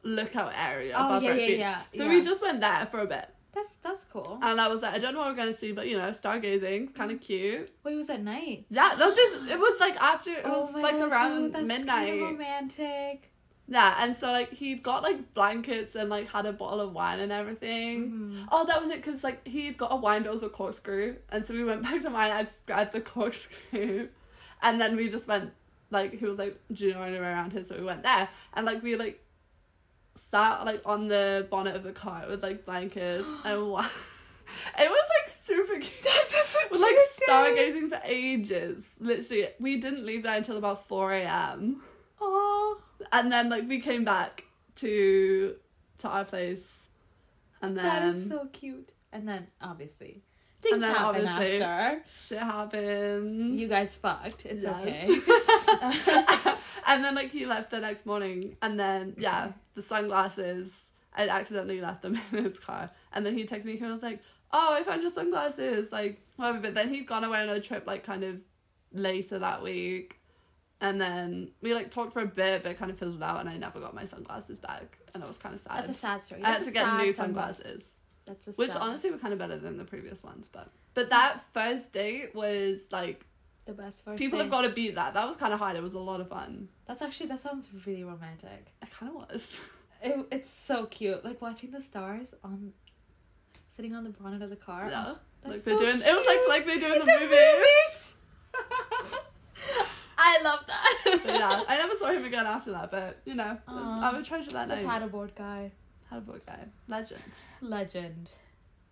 lookout area Oh, above yeah, Wreck yeah, Beach. yeah, So we just went there for a bit. That's that's cool. And I was like, I don't know what we're gonna see, but you know, stargazing, kind of cute. Wait, was at night? Yeah, no, this it was like after it was Oh like God, around midnight. Kind of romantic. Yeah, and so like he got like blankets and like had a bottle of wine and everything. Mm-hmm. Oh, that was it, cause like he got a wine, but it was a corkscrew, and so we went back to mine. I grabbed the corkscrew, and then we just went like he was like, "Do you know anywhere around here?" So we went there, and like we like sat like on the bonnet of the car with like blankets and. It was like super cute. That's such a We're, like cute day. stargazing for ages. Literally, we didn't leave there until about four a.m. Oh, and then like we came back to to our place and then that is so cute. And then obviously things then happen obviously- after. shit happened You guys fucked. It's Yes. okay. and then like he left the next morning and then yeah the sunglasses. I accidentally left them in his car. And then he texted me and was like oh i found your sunglasses. Like whatever. But then he'd gone away on a trip like kind of later that week. And then we like talked for a bit but it kind of fizzled out and i never got my sunglasses back. And it was kind of sad. That's a sad story. I had to get new sunglass. sunglasses, That's a which sad- honestly were kind of better than the previous ones. But but that first date was like the best first. people have got to beat that. That was kind of hard. It was a lot of fun. That's actually that sounds really romantic. It kind of was. It, it's so cute, like watching the stars on, sitting on the bonnet of the car. Yeah, that's like they're so doing. It was like like they do in the, The movies. I love that. Yeah, I never saw him again after that. But you know. I would treasure that the night. paddleboard guy, a guy, legend. legend.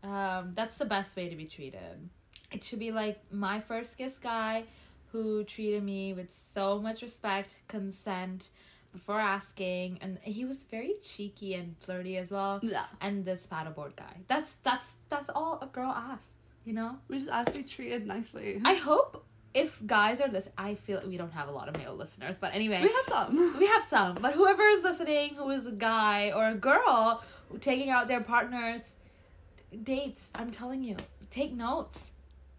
Um, that's the best way to be treated. It should be like my first kiss guy, who treated me with so much respect, consent, before asking, and he was very cheeky and flirty as well. Yeah, And this paddleboard guy. That's that's that's all a girl asks. You know. we just ask to be treated nicely. I hope if guys are listening, I feel we don't have a lot of male listeners, but anyway, we have some. we have some. But whoever is listening, who is a guy or a girl taking out their partner's dates, I'm telling you, take notes.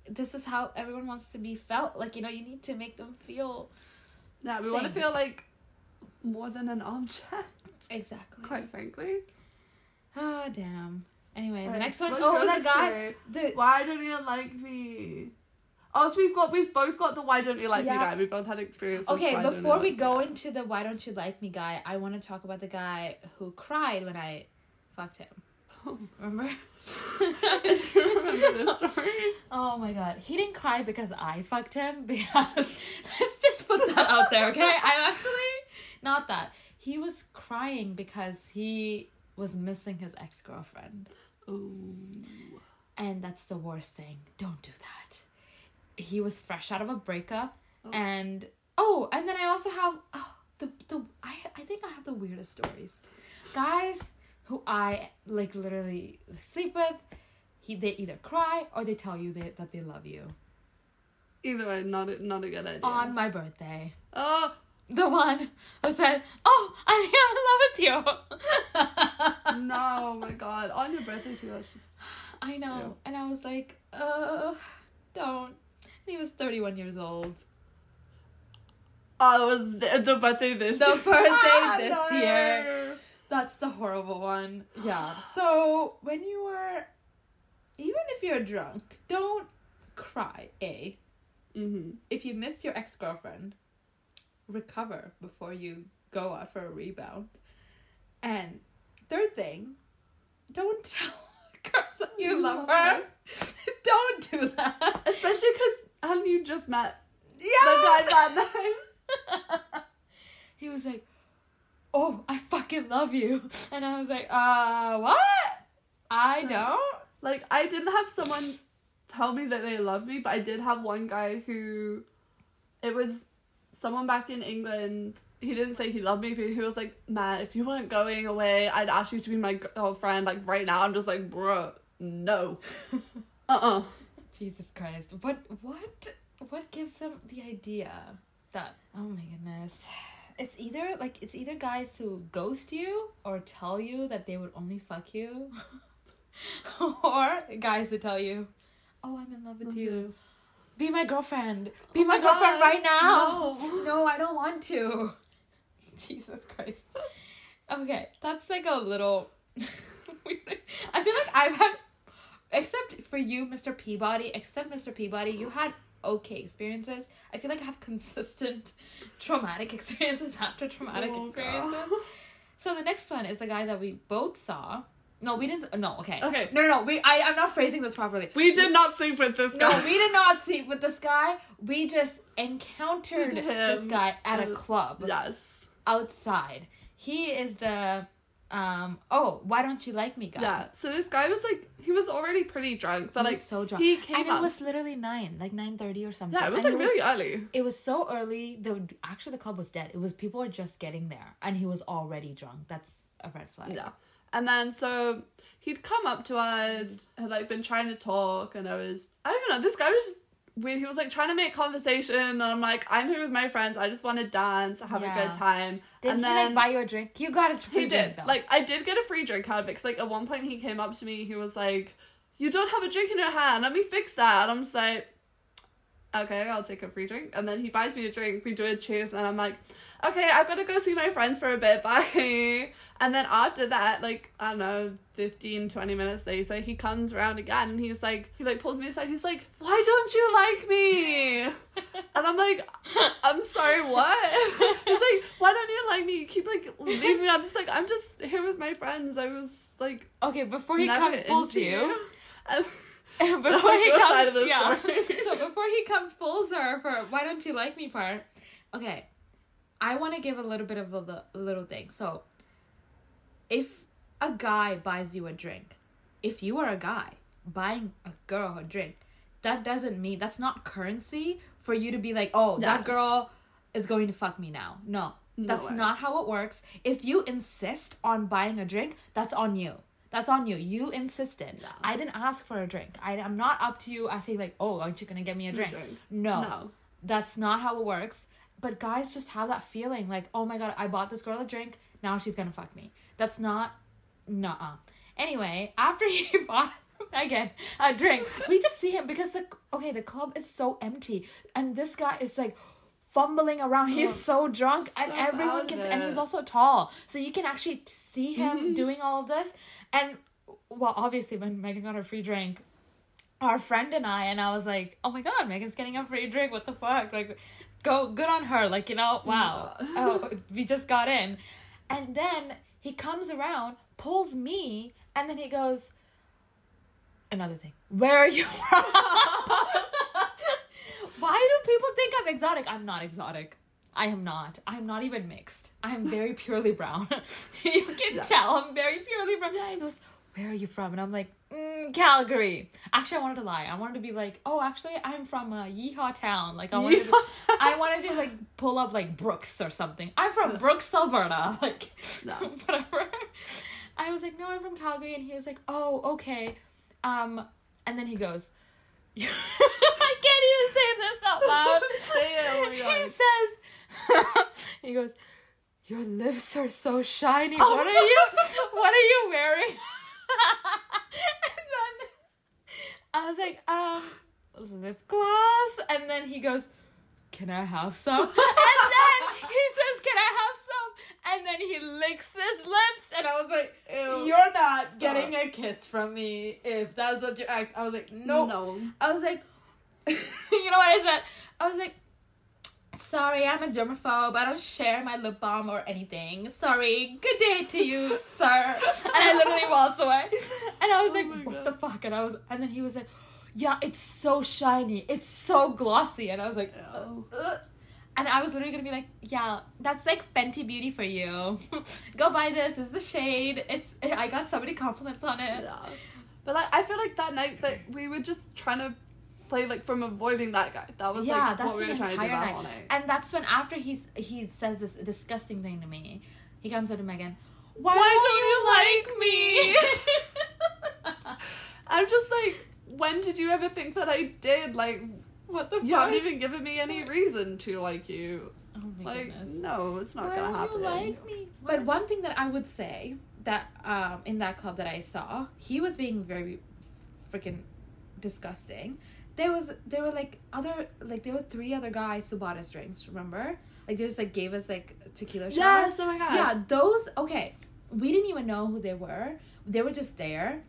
This is how everyone wants to be felt. Like you know, you need to make them feel Yeah, we want to feel like more than an object. exactly. Quite frankly. Oh damn. Anyway, the next one. what's Oh, your the guy. The Why don't you like me? Oh, so we've got we've both got the why don't you like me guy. We both had experience. Okay, why don't you before like we me go guy. into the why don't you like me guy, I want to talk about the guy who cried when I fucked him. Remember? I do remember this story. Oh my god. He didn't cry because I fucked him because let's just put that out there, okay? I'm actually not that. He was crying because he was missing his ex-girlfriend. Ooh. And that's the worst thing. Don't do that. He was fresh out of a breakup Oh. and oh, and then I also have oh, the the I I think I have the weirdest stories. Guys who I like literally sleep with, he they either cry or they tell you they, that they love you Either way, not a, not a good idea. on my birthday. oh The one who said, "Oh, I'm in love with you." no, oh my god! On your birthday too. That's just I know, Yeah. and I was like, "Uh, don't." And he was 31 years old. oh, it was the, the birthday this. The birthday Ah, this no. year. That's the horrible one. Yeah. So when you are, even if you're drunk, don't cry. A. Mm-hmm. If you miss your ex girlfriend, recover before you go out for a rebound. And third thing, don't tell girls that you love her. don't do that. Especially because haven't you just met Yeah. the guy that night? He was like, "Oh, I fucking love you," and I was like, "Uh, what? I don't." Like I didn't have someone tell me that they love me, but I did have one guy who it was someone back in England. He didn't say he loved me, but he was like, "Man, if you weren't going away, I'd ask you to be my girlfriend. Like right now, I'm just like, bruh, no, uh, uh Jesus Christ! What? What? What gives them the idea that? Oh my goodness! It's either like it's either guys who ghost you or tell you that they would only fuck you, or guys who tell you, "Oh, I'm in love with you. Mm-hmm. Be my girlfriend. Be Oh my, my girlfriend right now." no. no, I don't want to. Jesus Christ. Okay, that's like a little. weird. I feel like I've had except for you, Mr. Peabody, except Mr. Peabody, you had okay experiences. I feel like I have consistent traumatic experiences after traumatic Oh, experiences. God. So the next one is the guy that we both saw. No, we didn't. No, okay. Okay. No, no, no. We. I. I'm not phrasing this properly. We did not sleep with this No, we did not sleep with this guy. We just encountered Him. this guy at a club Yes. outside. He is the um oh, why don't you like me guy? Yeah. So this guy was like, he was already pretty drunk, but He like was so drunk. he came and up. it was literally nine, like nine thirty or something. yeah, it was And like really early. it was so early. The actually the club was dead. It was people were just getting there, and he was already drunk. That's a red flag. Yeah. And then so he'd come up to us, had like been trying to talk, and I was I don't know, this guy was just weird. He was like trying to make conversation, and I'm like, I'm here with my friends. I just want to dance, have a good time. Did and he then like buy you a drink? You got a free he drink did. though. Like I did get a free drink out of it. Cause like at one point he came up to me. He was like, "You don't have a drink in your hand. Let me fix that." And I'm just like, "Okay, I'll take a free drink." And then he buys me a drink. We do a cheers, and I'm like, "Okay, I've got to go see my friends for a bit. Bye." And then after that, like I don't know, 15, 20 minutes later, he comes around again, and he's like, he like pulls me aside. He's like, "Why don't you like me?" And I'm like, I'm sorry, what? He's like, why don't you like me? You keep like leaving me. I'm just like, I'm just here with my friends. I was like, okay, before he comes pulls into you. Before he comes, side of the yeah. so before he comes pulls her for why don't you like me part. Okay, I want to give a little bit of a, a little thing. So, if a guy buys you a drink, if you are a guy buying a girl a drink, that doesn't mean that's not currency for you to be like, oh, that Yes. girl is going to fuck me now. No, that's not how it works. If you insist on buying a drink, that's on you. That's on you. You insisted. No. I didn't ask for a drink. I, I'm not up to you asking like, oh, aren't you gonna get me a drink? drink. No, No. that's not how it works. But guys just have that feeling like, oh my god, I bought this girl a drink. Now she's gonna fuck me. That's not, nuh-uh. Anyway, after he bought again a drink, we just see him because the okay, the club is so empty, and this guy is like fumbling around. He's Oh, so drunk, and everyone can, and he's also tall, so you can actually see him Mhm. doing all of this. And well, obviously, when Megan got her free drink, our friend and I, and I was like, oh my god, Megan's getting a free drink. What the fuck? Like, go good on her. Like, you know, wow. Oh, we just got in. And then he comes around, pulls me, and then he goes, another thing. Where are you from? Why do people think I'm exotic? I'm not exotic. I am not. I'm not even mixed. I'm very purely brown. you can Yeah. tell I'm very purely brown. He goes, Where are you from? And I'm like, mm, Calgary. Actually, I wanted to lie. I wanted to be like, Oh, actually, I'm from uh, Yeehaw Town. Like, I wanted to. I wanted to like pull up like Brooks or something. I'm from Brooks, Alberta. Like, No. whatever. I was like, no, I'm from Calgary, and he was like, oh, okay. Um, and then he goes, I can't even say this out loud. Say it, oh he says, he goes, your lips are so shiny. Oh what are you? What are you wearing? and then I was like, um, lip gloss. And then he goes, can I have some? and then he says, can I have some? And then he licks his lips, and I was like, Ew. You're not Stop. getting a kiss from me if that's what you act. I was like, no. No. I was like, you know what I said? I was like, sorry, I'm a germaphobe. I don't share my lip balm or anything. Sorry. Good day to you, sir. And I literally waltzed away. And I was Oh like, what God. the fuck? And I was, and then he was like, yeah, it's so shiny. It's so glossy. And I was like, Ew. Ugh. Oh. And I was literally gonna be like, yeah, that's like Fenty Beauty for you. Go buy this. This is the shade. It's. I got so many compliments on it. Yeah. But like, I feel like that night that we were just trying to play like from avoiding that guy. That was yeah, like that's what we were trying to do that night. whole night. And that's when after he's he says this disgusting thing to me, he comes up to Megan. Why, Why don't you like me? I'm just like, when did you ever think that I did? Like, What the you fuck? haven't even given me any reason to like you. oh my Like, goodness. no, it's not Why gonna don't happen. you like me? But one thing that I would say that um in that club that I saw, he was being very freaking disgusting. There was there were like other like there were three other guys who bought us drinks. Remember? Like they just like gave us like tequila shots. Yes, oh my gosh. Yeah, those okay. We didn't even know who they were. They were just there.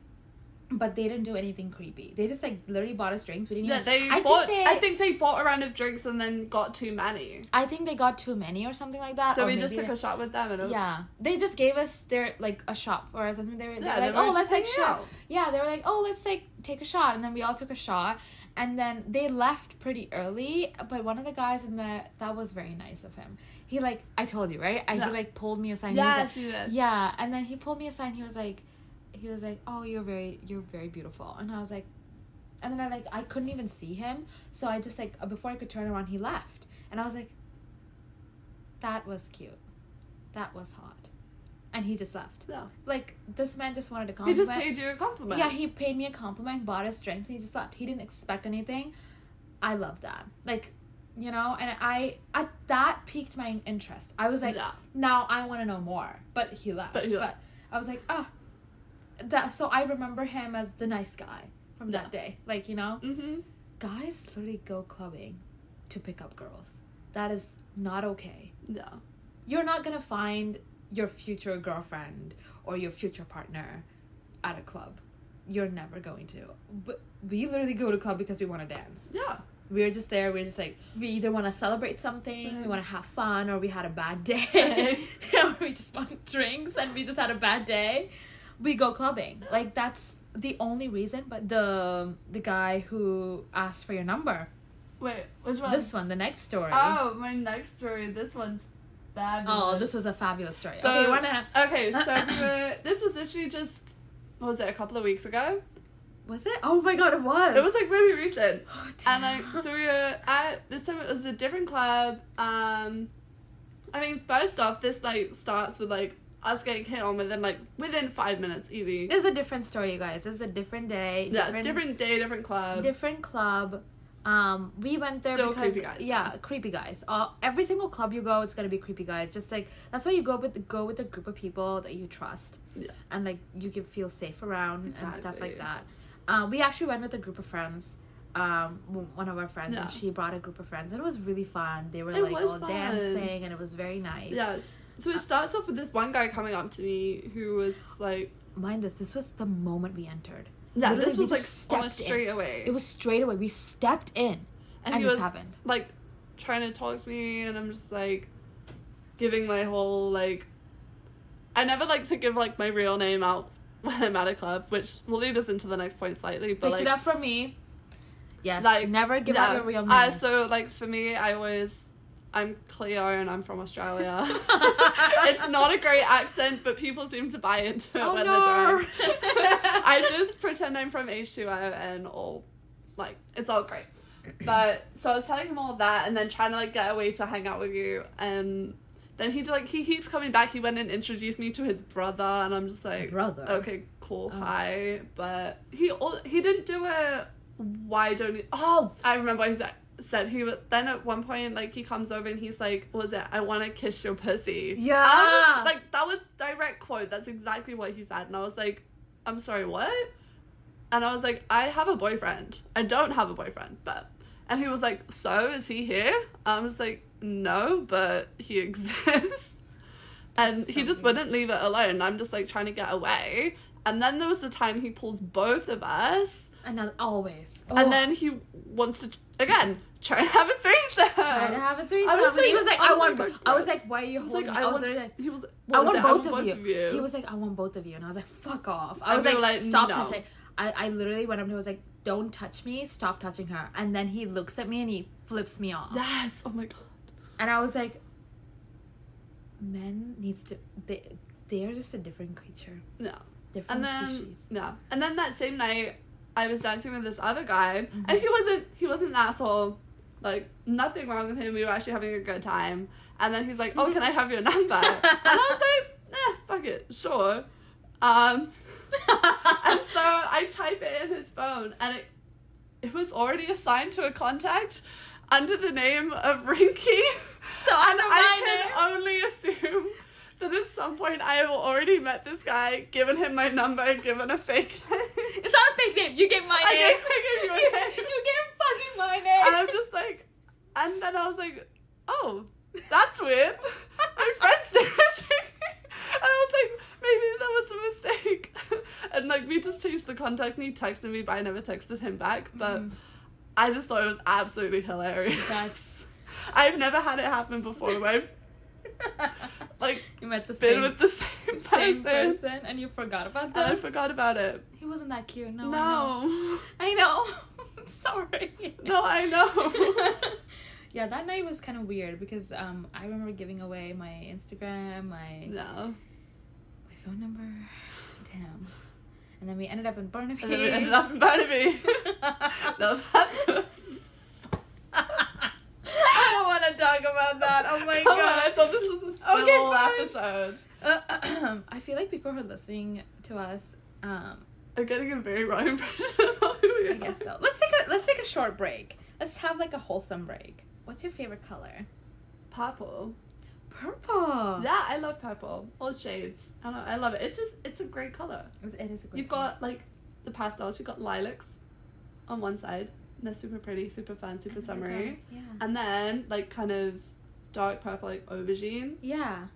but they didn't do anything creepy. They just like literally bought us drinks. We didn't. Yeah, even, they I bought. Think they, I think they bought a round of drinks and then got too many. I think they got too many or something like that. So we just took they- a shot with them and Yeah, they just gave us their like a shot for us, and they were, they Yeah, were they like, were "Oh, let's like shot." Yeah, they were like, "Oh, let's like take a shot," and then we all took a shot, and then they left pretty early. But one of the guys in the that was very nice of him. He like I told you right. I, Yeah. He like pulled me aside. and he was like, yeah, and then he pulled me aside. and He was like, he was like, "Oh, you're very, you're very beautiful," and I was like, and then I like I couldn't even see him, so I just like before I could turn around, he left, and I was like, that was cute, that was hot, and he just left. Yeah. Like this man just wanted to compliment. He just paid you a compliment. Yeah, he paid me a compliment, bought us drinks, and he just left. He didn't expect anything. I love that. Like, you know, and I at that piqued my interest. I was like, Yeah. now I want to know more. But he left. But he left. I was like, ah, that. So I remember him as the nice guy from Yeah. that day. Like, you know, Mm-hmm. guys literally go clubbing to pick up girls. That is not okay. Yeah. You're not gonna find your future girlfriend or your future partner at a club. You're never going to. But we literally go to club because we want to dance. Yeah. We're just there. We're just like we either want to celebrate something, we Mm. want to have fun, or we had a bad day, or we just want drinks and we just had a bad day. We go clubbing. Like that's the only reason. But the the guy who asked for your number, Wait, which one? this one, the next story. Oh, my next story. This one's fabulous. Oh, this is a fabulous story. So, okay, wanna, okay, so we were, this was literally just, what was it, a couple of weeks ago? was it? Oh my god, it was. It was like really recent. Oh, And damn. like, so we were at, this time it was a different club. Um, I mean, first off, this like starts with like us getting hit on within like, within five minutes, easy. This is a different story, you guys. This is a different day. Yeah, different day, different club. different club. Um, we went there Still because creepy guys, yeah, creepy guys. Uh, every single club you go, it's gonna be creepy guys. Just like that's why you go with go with a group of people that you trust, Yeah. and like you can feel safe around and stuff like that. Uh, we actually went with a group of friends. Um, one of our friends, Yeah. and she brought a group of friends, and it was really fun. They were It like all fun. dancing, and it was very nice. Yes. So it starts off with this one guy coming up to me who was like, Mind this, this was the moment we entered. Yeah, Literally, this was like almost in. straight away. It was straight away. We stepped in, and, he this was happened. like trying to talk to me and I'm just like giving my whole like I never like to give like my real name out when I'm at a club, which will lead us into the next point slightly. But Picked like it up from me. Yes. Like, never give yeah, out your real name. Uh, so like for me I always I'm Cleo and I'm from Australia. it's not a great accent, but people seem to buy into it Oh, when no. they're drunk. I just pretend I'm from H2O and all like it's all great. But so I was telling him all that and then trying to like get away to hang out with you and then he like he keeps coming back. He went and introduced me to his brother and I'm just like Brother? Okay, cool, Oh. hi. But he he didn't do a why don't you oh I remember what he said said he was then at one point like he comes over and he's like was it? I want to kiss your pussy. Yeah. Was, like that was direct quote. That's exactly what he said. And I was like I'm sorry what? And I was like I have a boyfriend. I don't have a boyfriend but and he was like so is he here? I was like no but he exists. And That's he just weird. wouldn't leave it alone. I'm just like trying to get away. And then there was the time he pulls both of us. Another always. And Oh, then he wants to again try to have a threesome. try to have a threesome. I was And he was like, oh I want. God. I was like, why are you He was holding? like. I I was want. like, He was. I want both of want you. He was like, I want both of you, and I was like, fuck off. I was like, like, stop no. touching. I, I literally went up to him. I was like, don't touch me. Stop touching her. And then he looks at me and he flips me off. yes. Oh my god. And I was like, men needs to. They they are just a different creature, No. different And then species. No. And then that same night, I was dancing with this other guy, Mm-hmm. and he wasn't. He wasn't an asshole. Like nothing wrong with him. We were actually having a good time. And then he's like, "Oh, can I have your number?" and I was like, "Eh, fuck it, sure." Um. and so I type it in his phone, and it it was already assigned to a contact under the name of Rinky. So and I can only assume that at some point I have already met this guy, given him my number, and given a fake name. It's not a fake name. You gave my I name. gave- I gave you a you, name. you gave fucking my name. and I'm just like, and then I was like, oh, that's weird. My friend's name is And I was like, maybe that was a mistake. And like we just changed the contact and he texted me, but I never texted him back. But Mhm. I just thought it was absolutely hilarious. That's I've never had it happen before where I've like you met the been same, with the same person, same person and you forgot about that. I forgot about it. He wasn't that cute. No. No, I know. I know. I'm sorry. no, I know. yeah, that night was kind of weird because um I remember giving away my Instagram, my no. my phone number. Damn. And then we ended up in Burnaby. And then we ended up in Burnaby. no, that's. I want to talk about that. Oh my Come on, I thought this was a spill Okay, fine. episode. I feel like people who are listening to us, um, I'm getting a very wrong impression of who we are. I guess so. Let's take a let's take a short break. Let's have like a wholesome break. What's your favorite color? Purple. Purple. Yeah, I love purple. All shades. I don't know, I love it. It's just, it's a great color. It is a good You've got like the pastels. You've got lilacs on one side. They're super pretty, super fun, super summery. Yeah. And then like kind of dark purple, like aubergine. Yeah.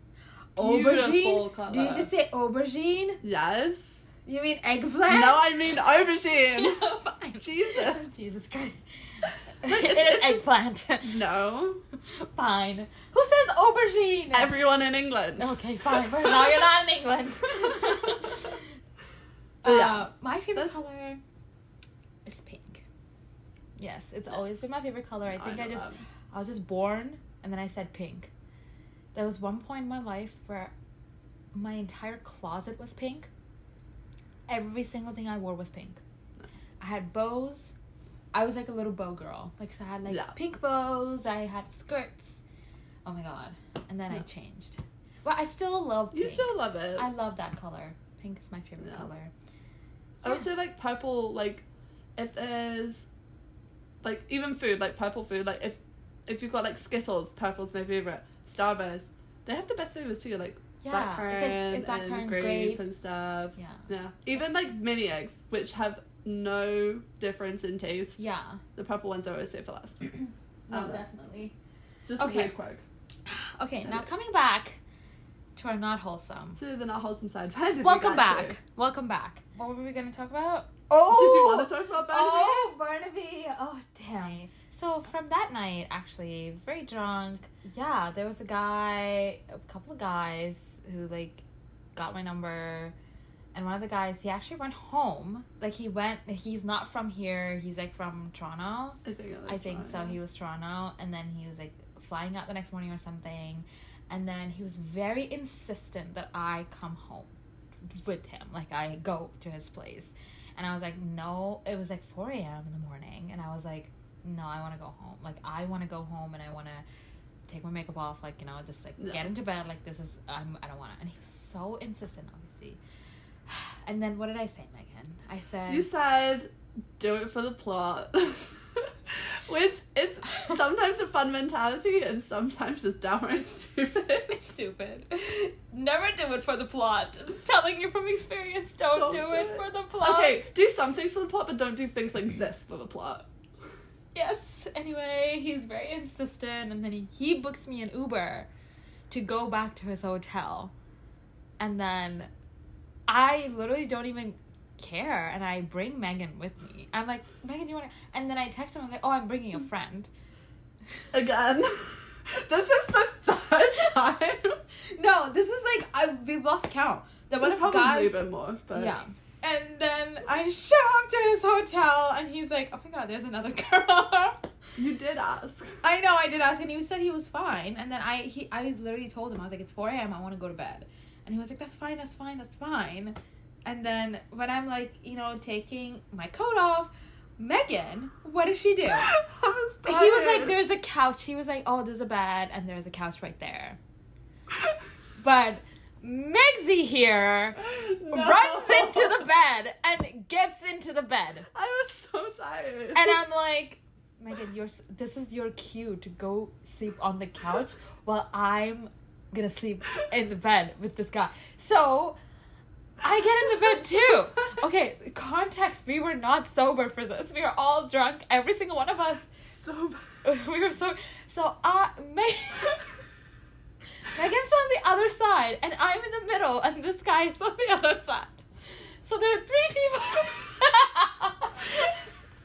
Beautiful Aubergine? colour. Do you just say aubergine? Yes. You mean eggplant? No, I mean aubergine. Fine. Jesus. Jesus Christ. it is eggplant. No. fine. Who says aubergine? Everyone in England. Okay, fine. But now you're not in England. But yeah. Uh, my favorite That's- color. Yes, it's always been my favorite color. I think I, know just that. I was just born and then I said pink. There was one point in my life where my entire closet was pink. Every single thing I wore was pink. I had bows. I was like a little bow girl. Like I had like Yeah. pink bows. I had skirts. Oh my god! And then I changed. But I still love. You still love it. I love that color. Pink is my favorite Yeah. color. I also like purple. Like, if there's, like even food, like purple food. Like if, if you've got like Skittles, purple's my favorite. Starburst, they have the best flavors too. Like Yeah, blackcurrant it's like and blackcurrant, grape, grape. and stuff. Yeah. Yeah, even like mini eggs, which have no difference in taste. Yeah. The purple ones I always say for last. No, definitely. It's just Okay. a weird quirk. Okay, now coming back to our not wholesome. To the not wholesome side. We Welcome back. to? Welcome back. What were we going to talk about? Oh. Did you want to talk about oh, Burnaby? Oh, Burnaby. Oh, damn. So from that night, actually, very drunk. Yeah, there was a guy, a couple of guys who like got my number, and one of the guys he actually went home. Like he went. He's not from here. He's like from Toronto. I think, I think so. He was Toronto, and then he was like flying out the next morning or something, and then he was very insistent that I come home with him. Like I go to his place, and I was like, no. It was like four a.m. in the morning, and I was like, no, I want to go home. Like I want to go home, and I want to take my makeup off. Like you know, just like Yeah. get into bed. Like this is I'm. I don't want to. And he was so insistent, obviously. And then what did I say, Megan? I said. You said do it for the plot. Which is sometimes a fun mentality and sometimes just downright stupid. It's stupid. Never do it for the plot. I'm telling you from experience, don't, Don't do, do it, it. for the plot. Okay, do some things for the plot, but don't do things like this for the plot. Yes. Anyway, he's very insistent, and then he, he books me an Uber to go back to his hotel. And then I literally don't even care, and I bring Megan with me. I'm like, Megan, do you want to? And then I text him, I'm like, oh, I'm bringing a mm. friend. Again. this is the third time. No, this is like, I, we've lost count. The was probably guys. been more, but Yeah. And then I show up to his hotel, and he's like, "Oh my god, there's another girl." you did ask. I know, I did ask, and he said he was fine. And then I, he, I literally told him, I was like, "It's four a.m. I want to go to bed," and he was like, "That's fine, that's fine, that's fine." And then when I'm like, you know, taking my coat off, Megan, what does she do? I was He was like, there's a couch. He was like, oh, there's a bed, and there's a couch right there. But Megsy here No. runs into the bed and gets into the bed. I was so tired. And I'm like, Megan, you're, this is your cue to go sleep on the couch while I'm gonna sleep in the bed with this guy. So I get in the bed too. Okay, context, we were not sober for this. We were all drunk, every single one of us. so bad. We were so so uh Meg- Megan's on the other side and I'm in the middle and this guy is on the other side. So there are three people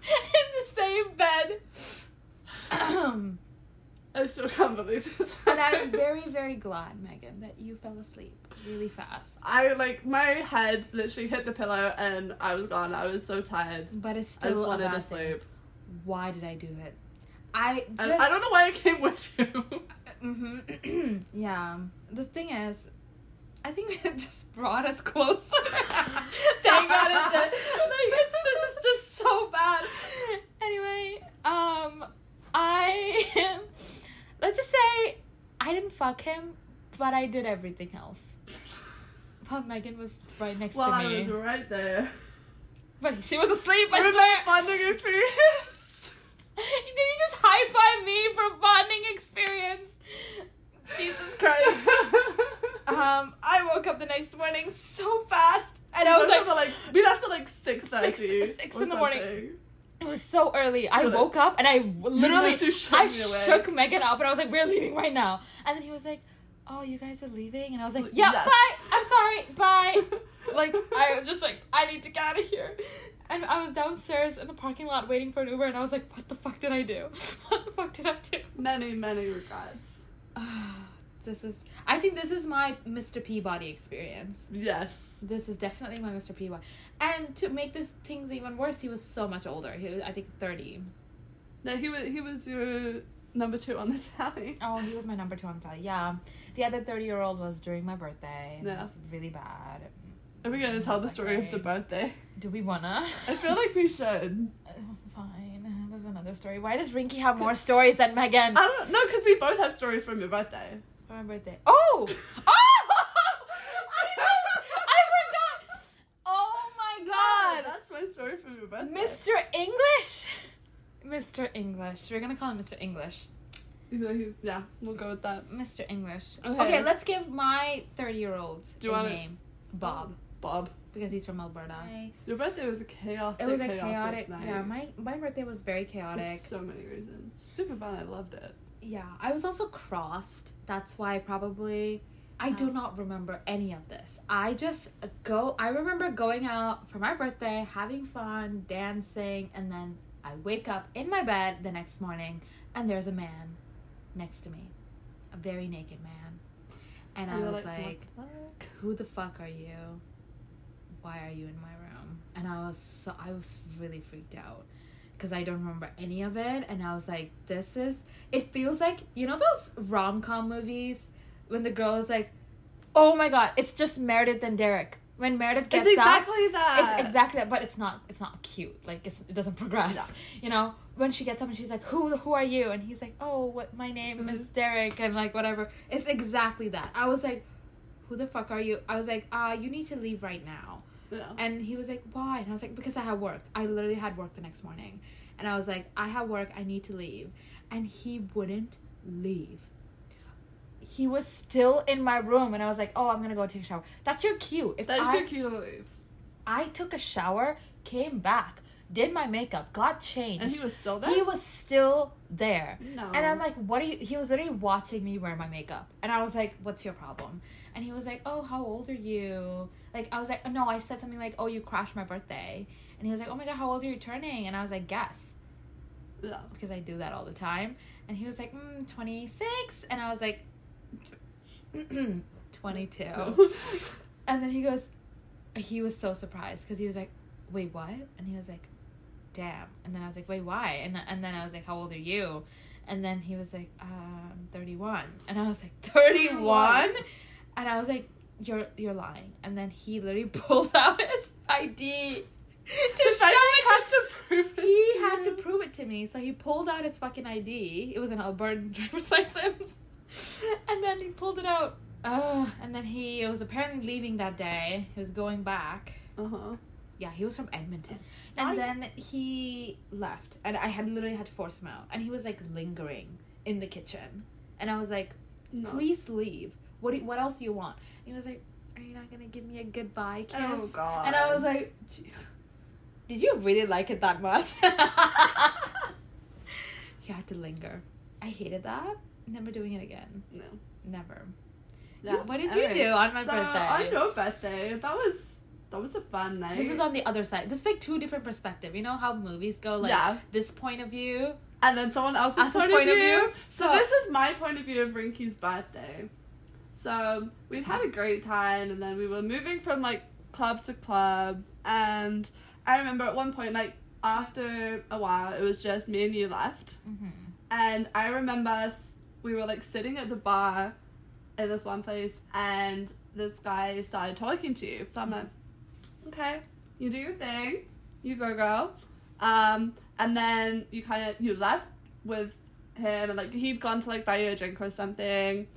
in the same bed. and I still can't believe this. But I'm very, very glad, Megan, that you fell asleep really fast. I like my head literally hit the pillow and I was gone. I was so tired. But it's I still just wanted to sleep. Why did I do it? I just And I don't know why I came with you. hmm yeah. The thing is, I think it just brought us closer. Thank God it did. like it's, this is just so bad. Anyway, um, I let's just say I didn't fuck him, but I did everything else. But Megan was right next well, to me. Well, I was right there. but she was asleep. I was swear. a bonding experience. Did you just high five me for a bonding experience? Jesus Christ. Um, I woke up the next morning so fast, and I I was like, like, we left at like six thirty. Six- six in the morning. It was so early. I woke up and I literally, shook I shook Megan up and I was like, "We're leaving right now." And then he was like, "Oh, you guys are leaving?" And I was like, Like, "Yeah, yes. bye. I'm sorry, bye." like I was just like, I need to get out of here. And I was downstairs in the parking lot waiting for an Uber, and I was like, "What the fuck did I do? What the fuck did I do?" many, many regrets. this is. I think this is my Mr. Peabody experience. Yes. This is definitely my Mr. Peabody. And to make this things even worse, he was so much older. He was, I think, thirty. No, he was he was your number two on the tally. Oh, he was my number two on the tally. Yeah, the other thirty-year-old was during my birthday. and It Yeah. was really bad. Are we gonna tell the story of the birthday? Do we wanna? I feel like we should. Uh, Fine. There's another story. Why does Rinky have more stories than Megan? I don't know because we both have stories from your birthday. For my birthday. Oh! Oh! Jesus! I forgot! Oh my god! That's my story from your birthday. Mr. English! Mr. English. We're gonna call him Mr. English. Even though he- yeah, we'll go with that. Mr. English. Okay. Okay, let's give my 30 year old Do you a wanna- name. Bob. Bob, Because he's from Alberta. your birthday was a chaotic, It was a chaotic, chaotic. night. Yeah, my my birthday was very For chaotic. so many reasons. Super fun. I loved it. Yeah, I was also crossed. That's why probably I do Oh. not remember any of this. I just go. I remember going out for my birthday, having fun, dancing, and then I wake up in my bed the next morning, and there's a man next to me, a very naked man, and I was like, like, "Who the fuck are you? Why are you in my room?" And I was so I was really freaked out because I don't remember any of it, and I was like, "This is." It feels like you know those rom com movies when the girl is like, "Oh my god, it's just Meredith and Derek." When Meredith gets It's up, exactly that. it's exactly that, but it's not. It's not cute. Like it's, it doesn't progress. No. You know, when she gets up and she's like, "Who? Who are you?" and he's like, "Oh, what? My name is Mhm. Derek," and like whatever. It's exactly that. I was like, "Who the fuck are you?" I was like, "Uh, you need to leave right now." And he was like, "Why?" And I was like, "Because I have work. I literally had work the next morning." And I was like, "I have work. I need to leave." And he wouldn't leave. He was still in my room, and I was like, "Oh, I'm gonna go take a shower." That's your cue. If That's I, your cue to leave. I took a shower, came back, did my makeup, got changed. And he was still there. He was still there. no. And I'm like, what are you? He was literally watching me wear my makeup. And I was like, what's your problem? And he was like, oh, how old are you? Like, I was like, no, I said something like, oh, you crashed my birthday. And he was like, oh my God, how old are you turning? And I was like, guess. Yeah. Because I do that all the time. And he was like, mm, 26. And I was like, 22. And then he goes, he was so surprised because he was like, wait, what? And he was like, damn. And then I was like, wait, why? And, and then I was like, how old are you? And then he was like, um, 31. And I was like, 31? And I was like, you're you're lying. And then he literally pulled out his ID to The show it had to prove it. he to had to prove it to me, so he pulled out his fucking ID. It was an Albertan driver's license, and then he pulled it out. Uh, and then he was apparently leaving that day. He was going back. Uh-huh. Yeah, he was from Edmonton, and I- then he left, and I had literally had to force him out. And he was like lingering in the kitchen, and I was like, No. "Please leave. What do, what else do you want?" And he was like, "Are you not gonna give me a goodbye oh, kiss?" Oh god. And I was like, Did you really like it that much? he had to linger. I hated that. Never doing it again. no. Never. Yeah. What did you do on my so birthday? On your birthday, that was that was a fun night. This is on the other side. This is like two different perspective. You know how movies go like Yeah. this point of view. and then someone else's point, point of of view. view. So, So- this is my point of view of Rinky's birthday. So we'd had a great time, and then we were moving from like club to club, and I remember at one point, like after a while, it was just me and you left, Mm-hmm. and I remember we were like sitting at the bar in this one place, and this guy started talking to you. So I'm like, okay, you do your thing, you go, girl. Um, and then you kind of you left with him, and like he'd gone to like buy you a drink or something,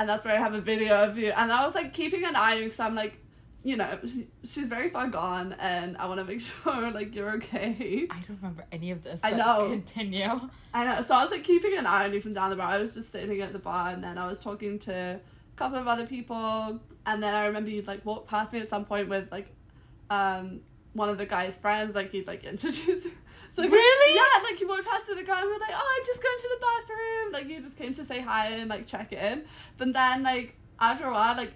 and that's where I have a video of you. And I was like keeping an eye on you because I'm like, you know, she, she's very far gone, and I want to make sure like you're okay. I don't remember any of this. I know. Continue. I know. So I was like keeping an eye on you from down the bar. I was just sitting at the bar, and then I was talking to a couple of other people, and then I remember you'd like walk past me at some point with like, um, one of the guy's friends. Like he'd like introduce. So, like, Really? Yeah. Like you walked past the guy, and we're like, oh, I'm just going to the bathroom. Like you just came to say hi and like check in. But then like after a while, like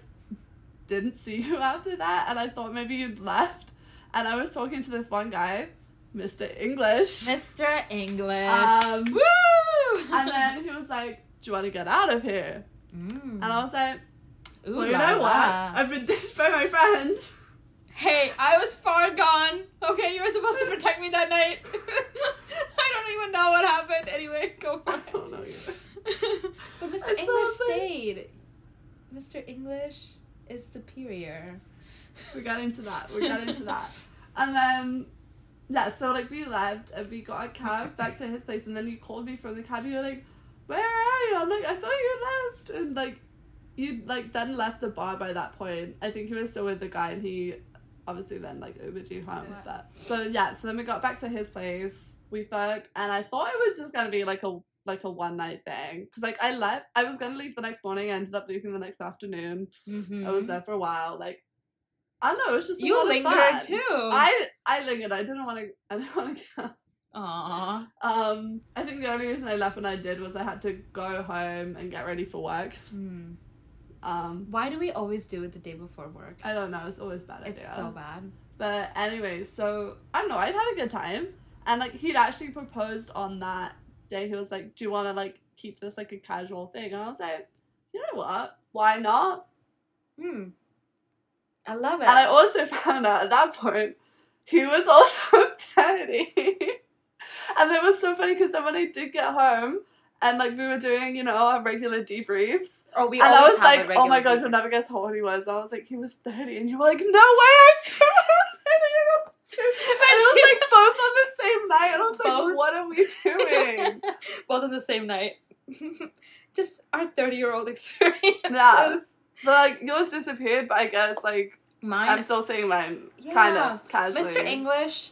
didn't see you after that, and I thought maybe you'd left. And I was talking to this one guy, Mr. English. Mr. English. Um, Woo! and then he was like, Do you want to get out of here? Mm. And I was like, Ooh Well, you know what? I've been ditched by my friend. Hey, I was far gone. Okay, you were supposed to protect me that night. I don't even know what happened. Anyway, go for I don't know either. but Mr. English stayed. Mr. English is superior. We got into that. We got into that. And then, yeah, so like we left and we got a cab back to his place. And then you called me from the cab. You were like, Where are you? I'm like, I thought you left. And like, you like then left the bar by that point. I think he was still with the guy and he obviously then like you home with that. So yeah, so then we got back to his place. We fucked, and I thought it was just gonna be like a like a one night thing because like I left. I was gonna leave the next morning. I ended up leaving the next afternoon. Mm-hmm. I was there for a while. Like I don't know. It was just You lingered too. I I lingered. I didn't want to. I didn't want to. Aww. Um, I think the only reason I left when I did was I had to go home and get ready for work. Hmm. Um, Why do we always do it the day before work? I don't know. It's always bad It's so bad. But anyways, so I don't know. I'd had a good time, and like he'd actually proposed on that day. He was like, "Do you want to like keep this like a casual thing?" And I was like, "You know what? Why not?" Hmm. I love it. And I also found out at that point he was also thirty, and it was so funny because then when I did get home. And like we were doing, you know, our regular debriefs, oh, we and I was like, "Oh my gosh. I'll never guess how old he was." And I was like, "He was 30. and you were like, "No way, I still 30 year old too." And it was like both on the same night, and I was Both. like, "What are we doing?" Both on the same night. Just our 30 year old experience. yeah, but like yours disappeared, but I guess like Mine. I'm still saying mine, kind of casually. Mr. English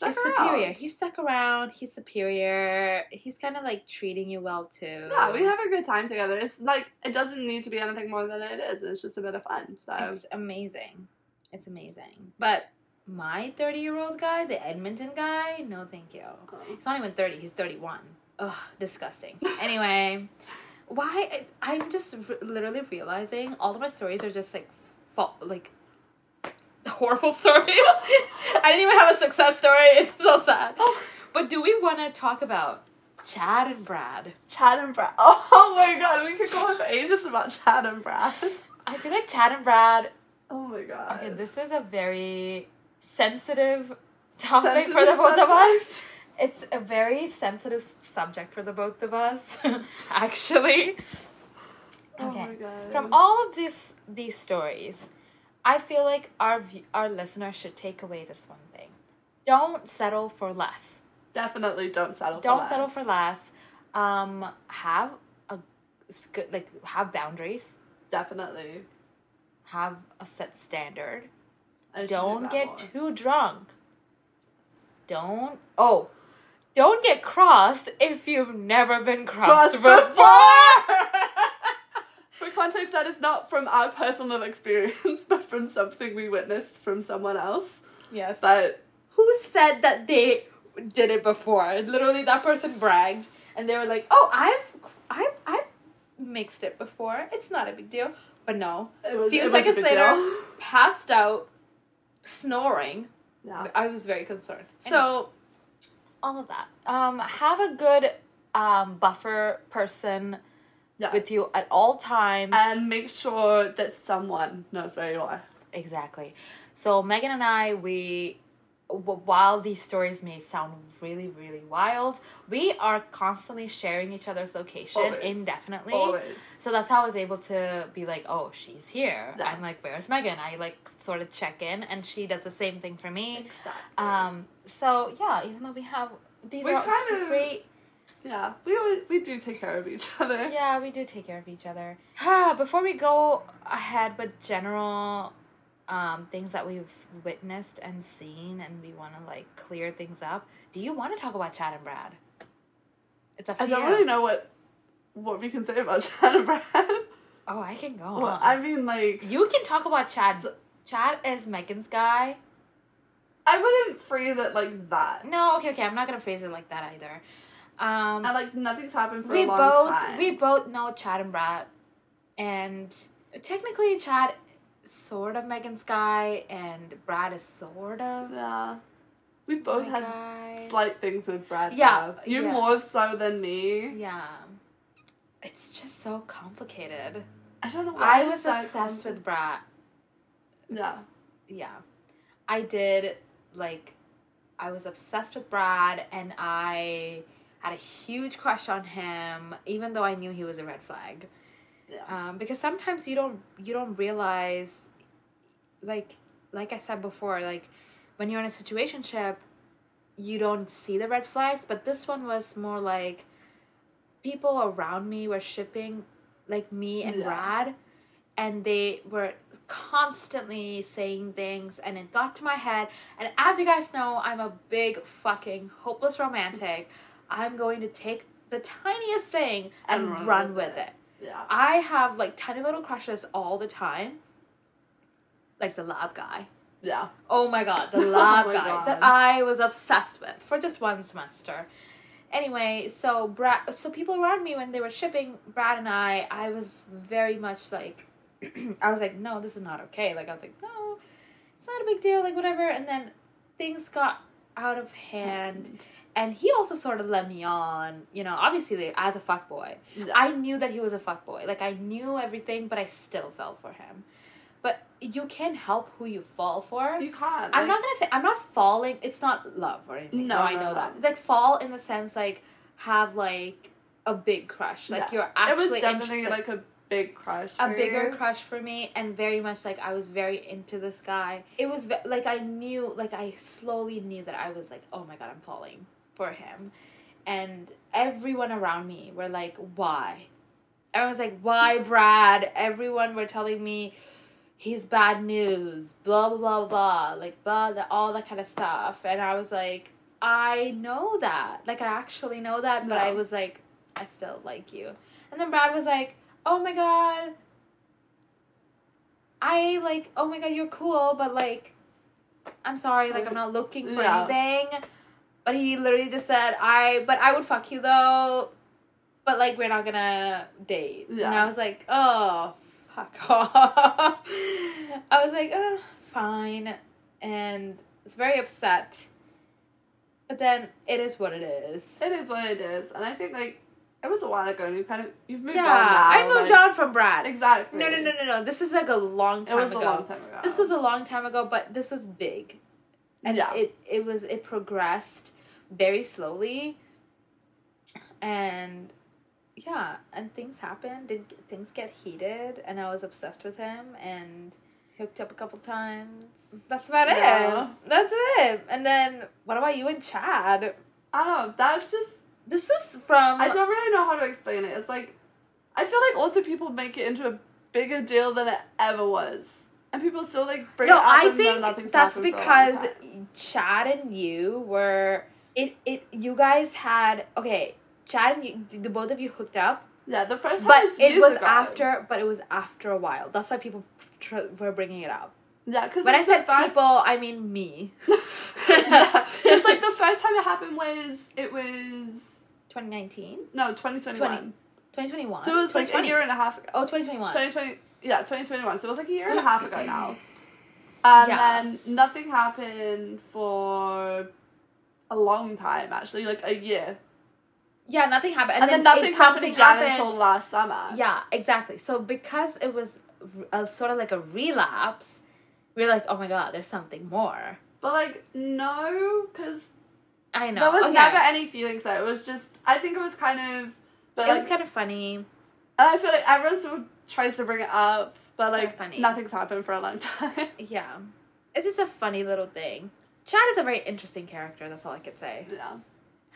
Stuck is superior. around. He stuck around. He's superior. He's kind of like treating you well too. yeah, we have a good time together. It's like it doesn't need to be anything more than it is. It's just a bit of fun. So It's amazing. It's amazing. But my 30 year old guy, the Edmonton guy, no thank you. Oh. He's not even 30, he's 31. Ugh, disgusting. Anyway, why? I'm just r- literally realizing all of my stories are just like, fa- like, horrible stories. I didn't even have a success story. It's so sad. Oh, but do we want to talk about Chad and Brad? Chad and Brad. Oh my god, we could go on for ages about Chad and Brad. I feel like Chad and Brad Oh my god. Okay, this is a very sensitive topic for Sensitive the both of us. It's a very sensitive subject for the both of us, actually. Oh Okay. my god. From all of these these stories, I feel like our our listeners should take away this one thing: don't settle for less. Definitely don't settle for less. Don't for settle for less. Um, have a good like have boundaries. Definitely. Have a set standard. Do don't get more. too drunk. Don't oh, don't get crossed if you've never been crossed, Crossed before. For context, that is not from our personal experience, but from something we witnessed from someone else. yes. But Who said that they did it before? Literally, that person bragged, and they were like, "Oh, I've, I've, I've mixed it before. It's not a big deal." But no, it was few it seconds later, deal. passed out, snoring. Yeah. I was very concerned. So, all of that. Um, have a good um buffer person Yeah. with you at all times. and make sure that someone knows where you are. Exactly. So Megan and I, we, while these stories may sound really, really wild, we are constantly sharing each other's location Always. indefinitely. Always. So that's how I was able to be like, oh, she's here. Yeah. I'm like, where's Megan? I like sort of check in, and she does the same thing for me. Exactly. Um. So yeah, even though we have these We are kind of- great. Yeah, we always we do take care of each other. Yeah, we do take care of each other. Before we go ahead with general um, things that we've witnessed and seen, and we want to like clear things up, do you want to talk about Chad and Brad? It's up I don't you. really know what what we can say about Chad and Brad. Oh, I can go. Well, on. I mean, like, you can talk about Chad. Chad is Megan's guy. I wouldn't phrase it like that. No, okay, okay. I'm not gonna phrase it like that either. Um, And like, nothing's happened for we a long both time. we both know Chad and Brad, and technically Chad sort of Megan's guy, and Brad is sort of yeah, we both had guy. slight things with Brad. Yeah, have. you yeah. more so than me. yeah, it's just so complicated. I don't know. Why I was obsessed with Brad. Yeah, Yeah, I did like I was obsessed with Brad, and I had a huge crush on him, even though I knew he was a red flag. yeah, um, because sometimes you don't you don't realize like like i said before like when you're in a situationship you don't see the red flags but this one was more like people around me were shipping like me and Yeah. brad and they were constantly saying things and it got to my head and as you guys know i'm a big fucking hopeless romantic i'm going to take the tiniest thing and, And run, run with with it. yeah. I have like tiny little crushes all the time. Like the lab guy. Yeah. Oh my god, the Oh lab my guy God. that I was obsessed with for just one semester. Anyway, so Brad, so people around me when they were shipping Brad and I, I was very much like, I was like, no, this is not okay. Like I was like, no, it's not a big deal. Like whatever. And then things got out of hand, and he also sort of led me on. You know, obviously as a fuck boy. I knew that he was a fuck boy. Like I knew everything, but I still fell for him. But you can't help who you fall for. You can't. I'm not gonna say I'm not falling. It's not love or anything. No, oh, No, I know no. that. Like fall in the sense like have like a big crush. Like Yeah. you're actually. It was definitely interested- like a big crush. a bigger you. crush for me and very much like I was very into this guy. It was ve- like I knew like I slowly knew that I was like oh my god I'm falling for him. And everyone around me were like why? Everyone was like why Brad? Everyone were telling me he's bad news, blah blah blah blah, like blah the, all that kind of stuff. And I was like I know that. Like I actually know that, but I was like I still like you. And then Brad was like oh my god i like oh my god you're cool but like i'm sorry like i'm not looking for anything but he literally just said i but i would fuck you though but like we're not gonna date and i was like oh fuck off i was like oh, fine and was very upset but then it is what it is It is what it is, and I think like it was a while ago, and you kind of you've moved yeah on now. i moved like- on from brad Exactly. No, no, no, no, no. This is like a long time. It time was ago. a long time ago. This was a long time ago, but this was big, and Yeah. it it was it progressed very slowly, and yeah, and things happened. Did things get heated, and I was obsessed with him and hooked up a couple times. That's about Yeah. it. That's it. And then what about you and Chad? I don't know. That's just This is from I don't really know how to explain it. It's like I feel like also people make it into a bigger deal than it ever was, and people still like bring no, it up. I and then nothing's think that's happened for a long because. Chad and you were it. It you guys had okay. Chad and you, the both of you hooked up, yeah, the first time but was it was ago. after. But it was after a while. That's why people tr- were bringing it up. Yeah, because When I said people, I mean me. yeah, it's like the first time it happened was it was 2019, no 2021. 2021. So it was like a year and a half ago. Oh, 2021. 2020, yeah, 2021. So it was like a year and a half ago now. And Yeah. then nothing happened for a long time, actually, like a year. Yeah, nothing happened. And, then, if nothing happened again happened- until last summer. Yeah, exactly. So because it was a, sort of like a relapse, we are like, oh my god, there's something more. But like, no, because I know. there was okay. never any feelings there. It was just, I think it was kind of, but It like, was kind of funny. and I feel like everyone still tries to bring it up, but It's like, funny. nothing's happened for a long time. Yeah, it's just a funny little thing. Chad is a very interesting character. That's all I could say. yeah.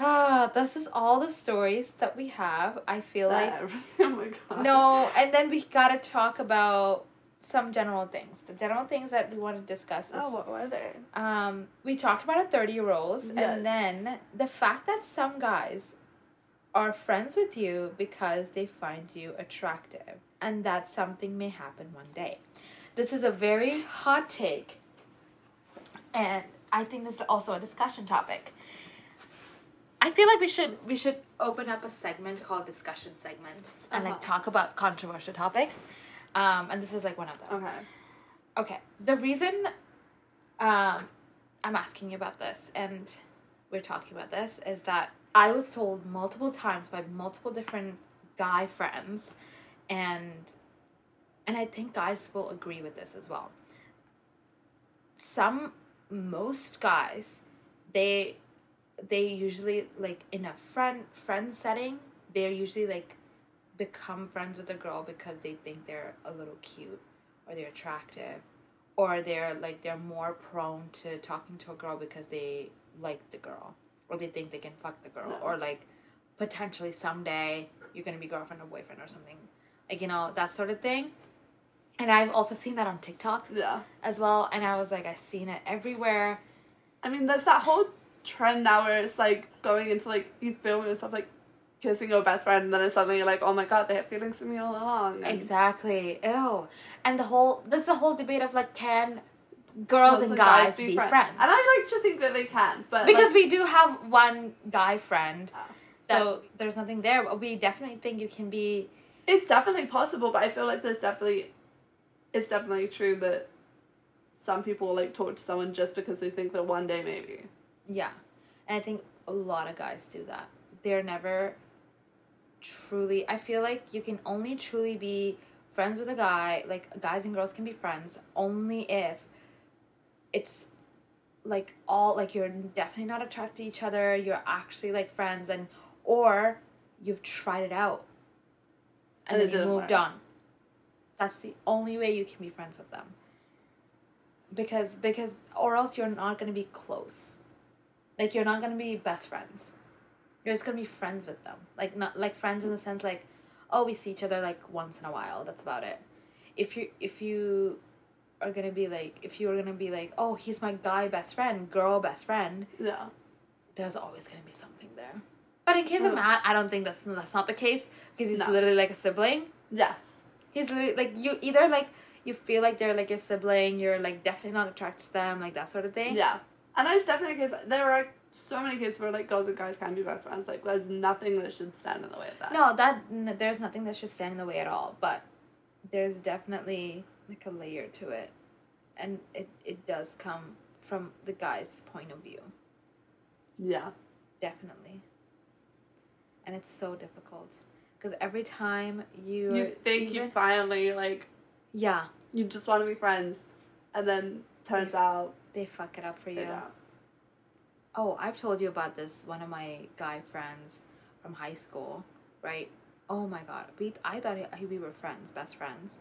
Ah, this is all the stories that we have. I feel like oh my god. no, and then we gotta talk about some general things. The general things that we want to discuss is Oh, what were they? um, we talked about a 30 year olds, Yes. and then the fact that some guys are friends with you because they find you attractive, and that something may happen one day. This is a very hot take, and I think this is also a discussion topic. I feel like we should we should open up a segment called discussion segment and like Uh-huh. talk about controversial topics, um, and this is like one of them. Okay. Okay. The reason um, I'm asking you about this and we're talking about this is that I was told multiple times by multiple different guy friends and and I think guys will agree with this as well. Some most guys they they usually like in a friend friend setting, they're usually like become friends with a girl because they think they're a little cute or they're attractive or they're like they're more prone to talking to a girl because they like the girl or they think they can fuck the girl or like potentially someday you're gonna be girlfriend or boyfriend or something. Like you know that sort of thing and i've also seen that on tiktok Yeah. as well and i was like i've seen it everywhere. I mean, there's that whole trend now where it's like going into like you film and stuff like kissing your best friend, and then it's suddenly you're like, oh my god, they had feelings for me all along. And exactly. Ew. And the whole this is the whole debate of like can girls and guys, be, friends, And I like to think that they can, but because like, we do have one guy friend uh, so there's nothing there. But we definitely think you can be it's definitely possible, but I feel like there's definitely, it's definitely true that some people like talk to someone just because they think that one day maybe. Yeah. And I think a lot of guys do that. They're never truly I feel like you can only truly be friends with a guy, like guys and girls can be friends only if it's like all like you're definitely not attracted to each other, you're actually like friends and or you've tried it out and, And then you moved work. on. That's the only way you can be friends with them. Because because or else you're not gonna be close. Like you're not gonna be best friends. You're just gonna be friends with them. Like not like friends in the sense like, oh we see each other like once in a while. That's about it. If you if you are gonna be like if you're gonna be like oh he's my guy best friend girl best friend Yeah. there's always gonna be something there. But in case of. Matt, I don't think that's that's not the case because he's No. literally like a sibling. Yes. He's literally like you either like you feel like they're like your sibling, you're like definitely not attracted to them, like that sort of thing. Yeah. And it's definitely because. There are so many cases where like girls and guys can be best friends. Like there's nothing that should stand in the way of that. No, that n- there's nothing that should stand in the way at all. But there's definitely like a layer to it, and it it does come from the guy's point of view, Yeah. definitely. And it's so difficult because every time you You think you finally like yeah you just want to be friends, and then turns You- out they fuck it up for you. Oh, I've told you about this. One of my guy friends from high school, right? Oh my god, we I thought he, we were friends, best friends,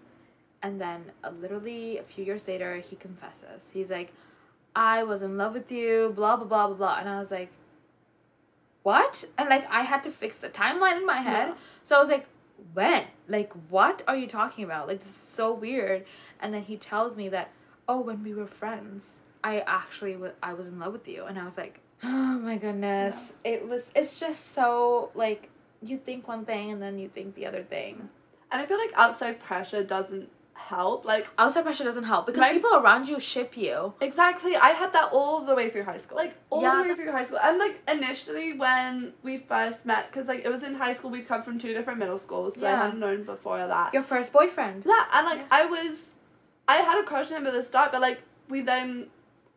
and then uh, literally a few years later, he confesses. He's like, "I was in love with you," blah blah blah blah blah, and I was like, "What?" And like I had to fix the timeline in my head, Yeah. So I was like, "When? Like, what are you talking about? Like, this is so weird." And then he tells me that, "Oh, when we were friends." I actually w- I was in love with you and I was like oh my goodness it was it's just so like you think one thing and then you think the other thing And I feel like outside pressure doesn't help. Like outside pressure doesn't help because Right. people around you ship you exactly, I had that all the way through high school. Like all Yeah. the way through high school. And like initially when we first met, because like it was in high school, we'd come from two different middle schools, so Yeah. I hadn't known before that. your first boyfriend Yeah, and like Yeah. I was, I had a crush on him at the start, but like we then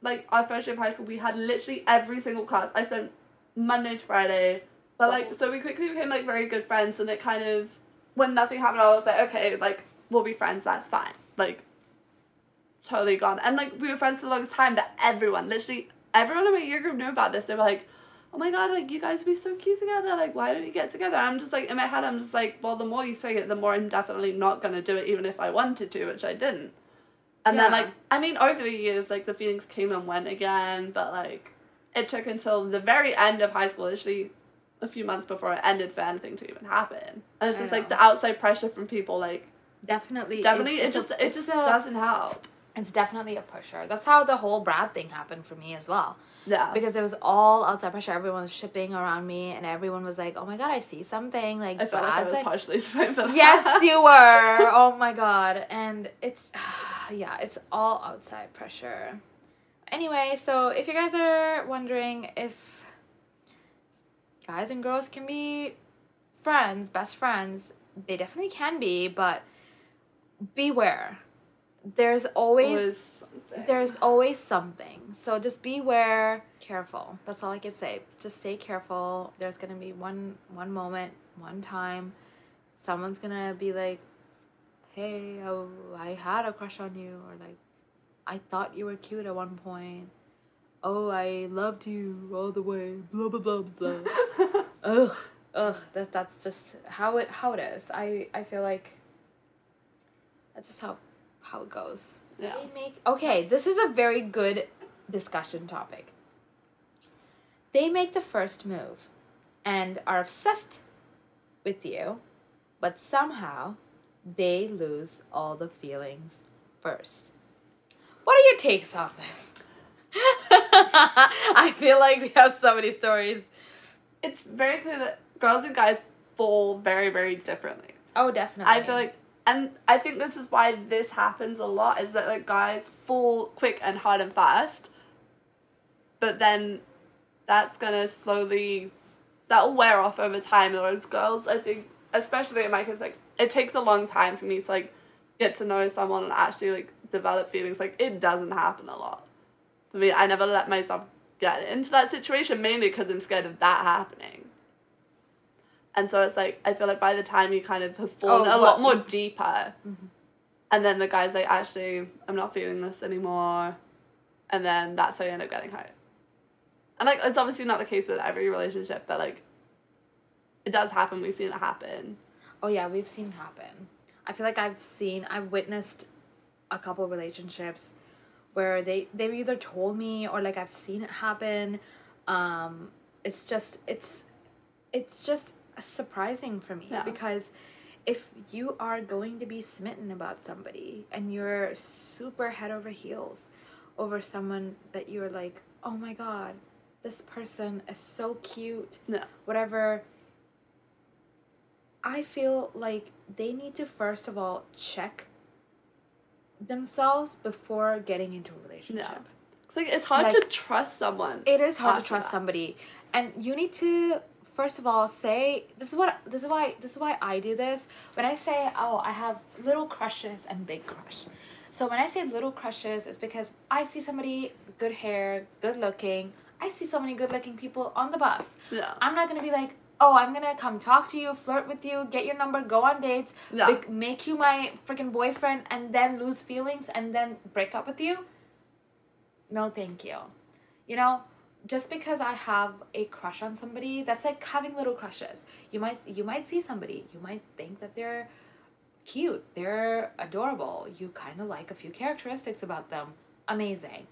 like our first year of high school we had literally every single class. I spent Monday to Friday. But like oh. so we quickly became like very good friends and it kind of when nothing happened I was like, okay, like we'll be friends, that's fine. Like totally gone. And like we were friends for the longest time, but everyone, literally everyone in my year group knew about this. They were like, Oh my god, like you guys would be so cute together, like why don't you get together? And I'm just like in my head I'm just like, Well the more you say it, the more I'm definitely not gonna do it even if I wanted to, which I didn't. And then like I mean over the years like the feelings came and went again, but like it took until the very end of high school, literally a few months before it ended for anything to even happen. And it's just like the outside pressure from people like Definitely. definitely it, it's a- just it just a- doesn't help. It's definitely a pusher. That's how the whole Brad thing happened for me as well. Yeah. Because it was all outside pressure. Everyone was shipping around me, and everyone was like, "Oh my god, I see something." Like I felt like I was like- partially to blame for that. yes, you were. Oh my god. And it's yeah, it's all outside pressure. Anyway, so if you guys are wondering if guys and girls can be friends, best friends, they definitely can be, but beware. There's always something. there's always something. So just beware, careful. That's all I can say. Just stay careful. There's gonna be one one moment, one time, someone's gonna be like, "Hey, oh, I had a crush on you," or like, "I thought you were cute at one point." Oh, I loved you all the way. Blah blah blah blah. ugh, ugh. That that's just how it how it is. I I feel like that's just how how it goes. yeah. They make okay. This is a very good discussion topic. They make the first move, and are obsessed with you, but somehow they lose all the feelings first. What are your takes on this? I feel like we have so many stories. It's very clear that girls and guys fall very, very differently. Oh, definitely. I feel like and I think this is why this happens a lot is that like guys fall quick and hard and fast. But then that's gonna slowly that'll wear off over time. Whereas girls, I think, especially in my case, like it takes a long time for me to like get to know someone and actually like develop feelings. Like it doesn't happen a lot. For me, I never let myself get into that situation mainly because I'm scared of that happening. And so it's like I feel like by the time you kind of have fallen Oh, a lot more deeper, and then the guy's like, actually, I'm not feeling this anymore, and then that's how you end up getting hurt. And like it's obviously not the case with every relationship, but like it does happen. We've seen it happen. Oh yeah, we've seen happen. I feel like I've seen, I've witnessed a couple relationships where they they've either told me or like I've seen it happen. Um, it's just it's it's just surprising for me Yeah. because if you are going to be smitten about somebody and you're super head over heels over someone that you're like, oh my god, this person is so cute Yeah. whatever i feel like they need to first of all check themselves before getting into a relationship It's like it's hard Like- to trust someone. it is hard to trust that. somebody and you need to first of all say this is what this is why this is why i do this when i say oh i have little crushes and big crush so when i say little crushes it's because i see somebody good hair good looking i see so many good looking people on the bus Yeah. I'm not gonna be like, oh, I'm gonna come talk to you, flirt with you, get your number, go on dates, Yeah. make you my freaking boyfriend, and then lose feelings and then break up with you. No, thank you. You know, just because I have a crush on somebody, that's like having little crushes. You might you might see somebody, you might think that they're cute, they're adorable. You kind of like a few characteristics about them. Amazing.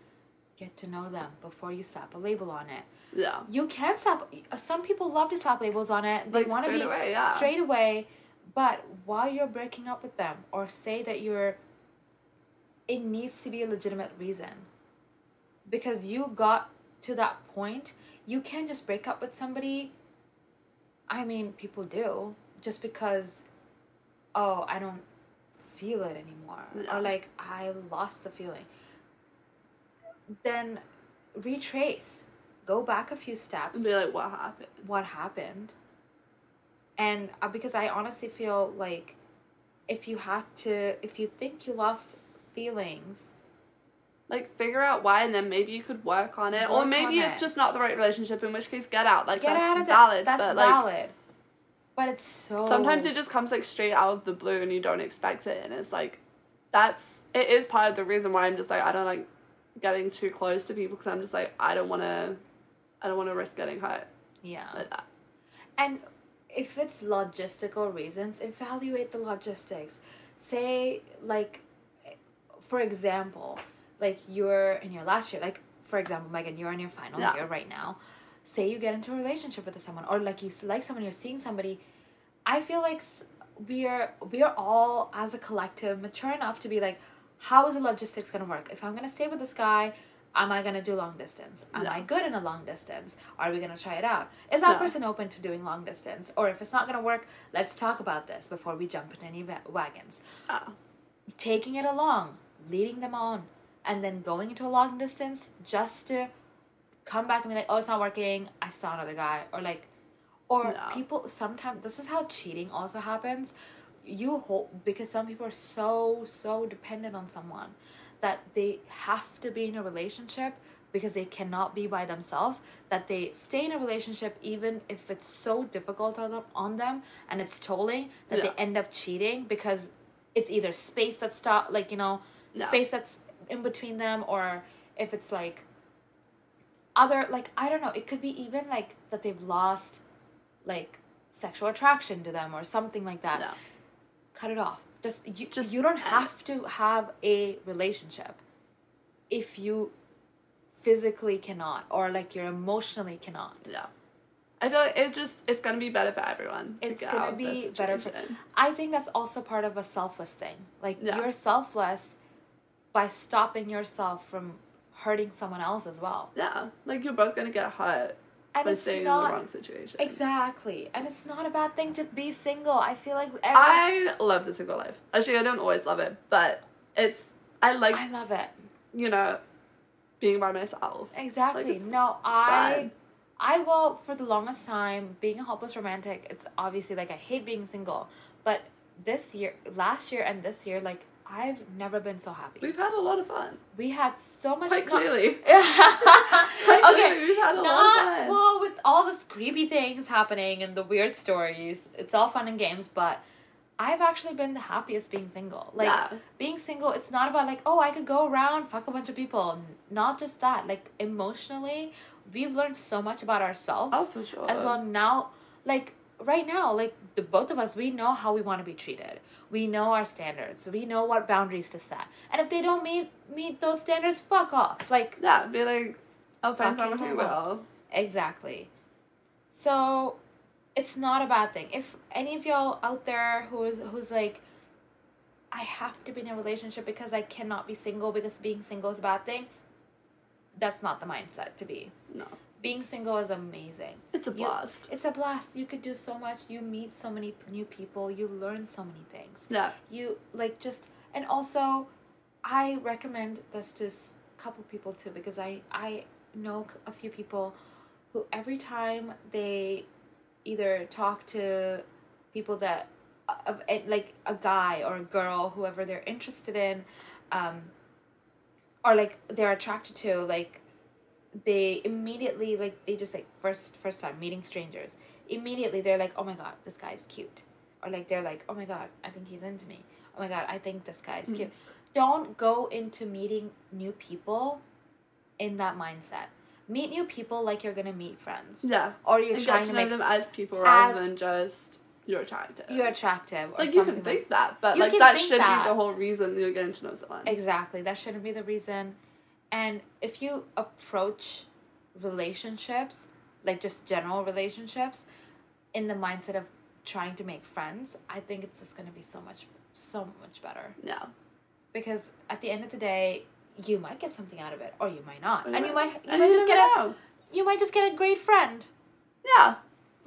Get to know them before you slap a label on it Yeah. you can slap some people love to slap labels on it they Like, want to straight be away, yeah. straight away but while you're breaking up with them or say that you're it needs to be a legitimate reason because you got to that point you can't just break up with somebody. I mean people do just because oh i don't feel it anymore or like i lost the feeling. Then retrace. Go back a few steps. And be like, what happened? what happened? And uh, because i honestly feel like if you have to if you think you lost feelings Like figure out why, and then maybe you could work on it, or maybe it's it. just not the right relationship. In which case, get out. Like Get that's out valid. That's but like valid. But it's so. sometimes it just comes like straight out of the blue, and you don't expect it, and it's like that's it is part of the reason why I'm just like I don't like getting too close to people because I'm just like I don't want to, I don't want to risk getting hurt Yeah. like that. And if it's logistical reasons, evaluate the logistics. Say, like, for example, like you're in your last year, like, for example, Megan, you're in your final Yeah. year right now. Say you get into a relationship with someone, or like you like someone, you're seeing somebody. I feel like we are we are all as a collective mature enough to be like, how is the logistics gonna work? If I'm gonna stay with this guy, am I gonna do long distance? Am I good in a long distance? Are we gonna try it out? Is that Yeah. person open to doing long distance? Or if it's not gonna work, let's talk about this before we jump in any wagons. Ah, Taking it along, leading them on, and then going into a long distance just to come back and be like, oh, it's not working. I saw another guy, or like, or No. people sometimes this is how cheating also happens. You hold because some people are so so dependent on someone that they have to be in a relationship because they cannot be by themselves that they stay in a relationship even if it's so difficult on them, on them and it's tolling that Yeah. they end up cheating because it's either space that's stop like you know No. space that's in between them or if it's like other like i don't know it could be even like that they've lost like sexual attraction to them or something like that no. cut it off just you Just you don't it. have to have a relationship if you physically cannot or like you're emotionally cannot Yeah. I feel like it just it's gonna be better for everyone. To It's get gonna out of this be better for- i think that's also part of a selfless thing like Yeah. you're selfless by stopping yourself from hurting someone else as well Yeah, like you're both gonna get hurt and by it's staying in the wrong situation. exactly and it's not a bad thing to be single i feel like every, I love the single life. Actually, I don't always love it, but it's I like I love it you know being by myself. Exactly. it's- no, I fine. I will for the longest time being a hopeless romantic. It's obviously like I hate being single, but this year, last year, and this year, like I've never been so happy. We've had a lot of fun. we had so much. Quite not- clearly. okay. clearly, we've had a lot of Not fun. well with all this creepy things happening and the weird stories. It's all fun and games, but I've actually been the happiest being single. Like yeah. being single, it's not about like, oh, I could go around, fuck a bunch of people. Not just that. Like emotionally, we've learned so much about ourselves Oh, for sure. as well. Now, like right now, like the both of us, we know how we want to be treated. We know our standards. We know what boundaries to set. And if they don't meet meet those standards, fuck off. Like Yeah, be like, Fucking someone who will. Exactly. So it's not a bad thing. If any of y'all out there who is who's like I have to be in a relationship because I cannot be single because being single is a bad thing, that's not the mindset to be. No, Being single is amazing. it's a You- blast. It's a blast. You could do so much. You meet so many new people. You learn so many things Yeah, you like just and also i recommend this to a couple people too because i i know a few people who every time they either talk to people that of eh, like a guy or a girl whoever they're interested in um or like they're attracted to like they immediately like they just like first first time meeting strangers immediately they're like oh my god this guy is cute or like they're like oh my god i think he's into me oh my god i think this guy is mm-hmm. cute don't go into meeting new people in that mindset meet new people like you're gonna meet friends yeah. or you're And trying to to know make them as people rather as- than just you're attractive. you're attractive like you can think that, but You like that think should that. be the whole reason you're getting to know someone. Exactly. That shouldn't be the reason. And if you approach relationships, like just general relationships, in the mindset of trying to make friends, I think it's just going to be so much, so much better. Yeah. Because at the end of the day, you might get something out of it, or you might not, and you might, you And might you just get a, you might just get a great friend. Yeah.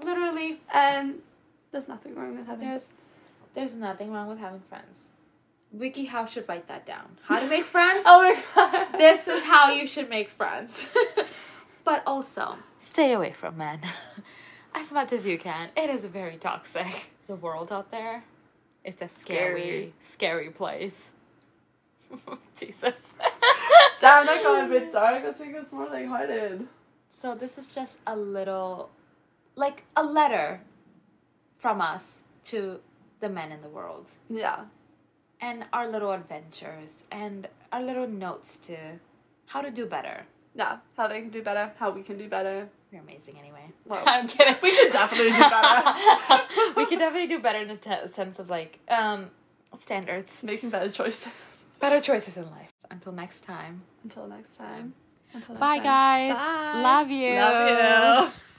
Literally, And there's nothing wrong with having there's, there's nothing wrong with having friends. WikiHow should write that down. How to make friends? Oh my god. this is how you should make friends. but also, stay away from men as much as you can. It is very toxic. The world out there, it's a scary, Scary. scary place. Jesus. Damn, that got a bit dark. Let's make this more lighthearted. So this is just a little, like a letter from us to the men in the world, Yeah. And our little adventures, and our little notes to how to do better. Yeah. How they can do better, how we can do better. You're amazing, anyway. Well, I'm kidding. we could definitely do better. we could definitely do better in the te- sense of like um standards, Making better choices. better choices in life. Until next time. Until next time. Until next Bye, time. guys. Bye. Love you. Love you.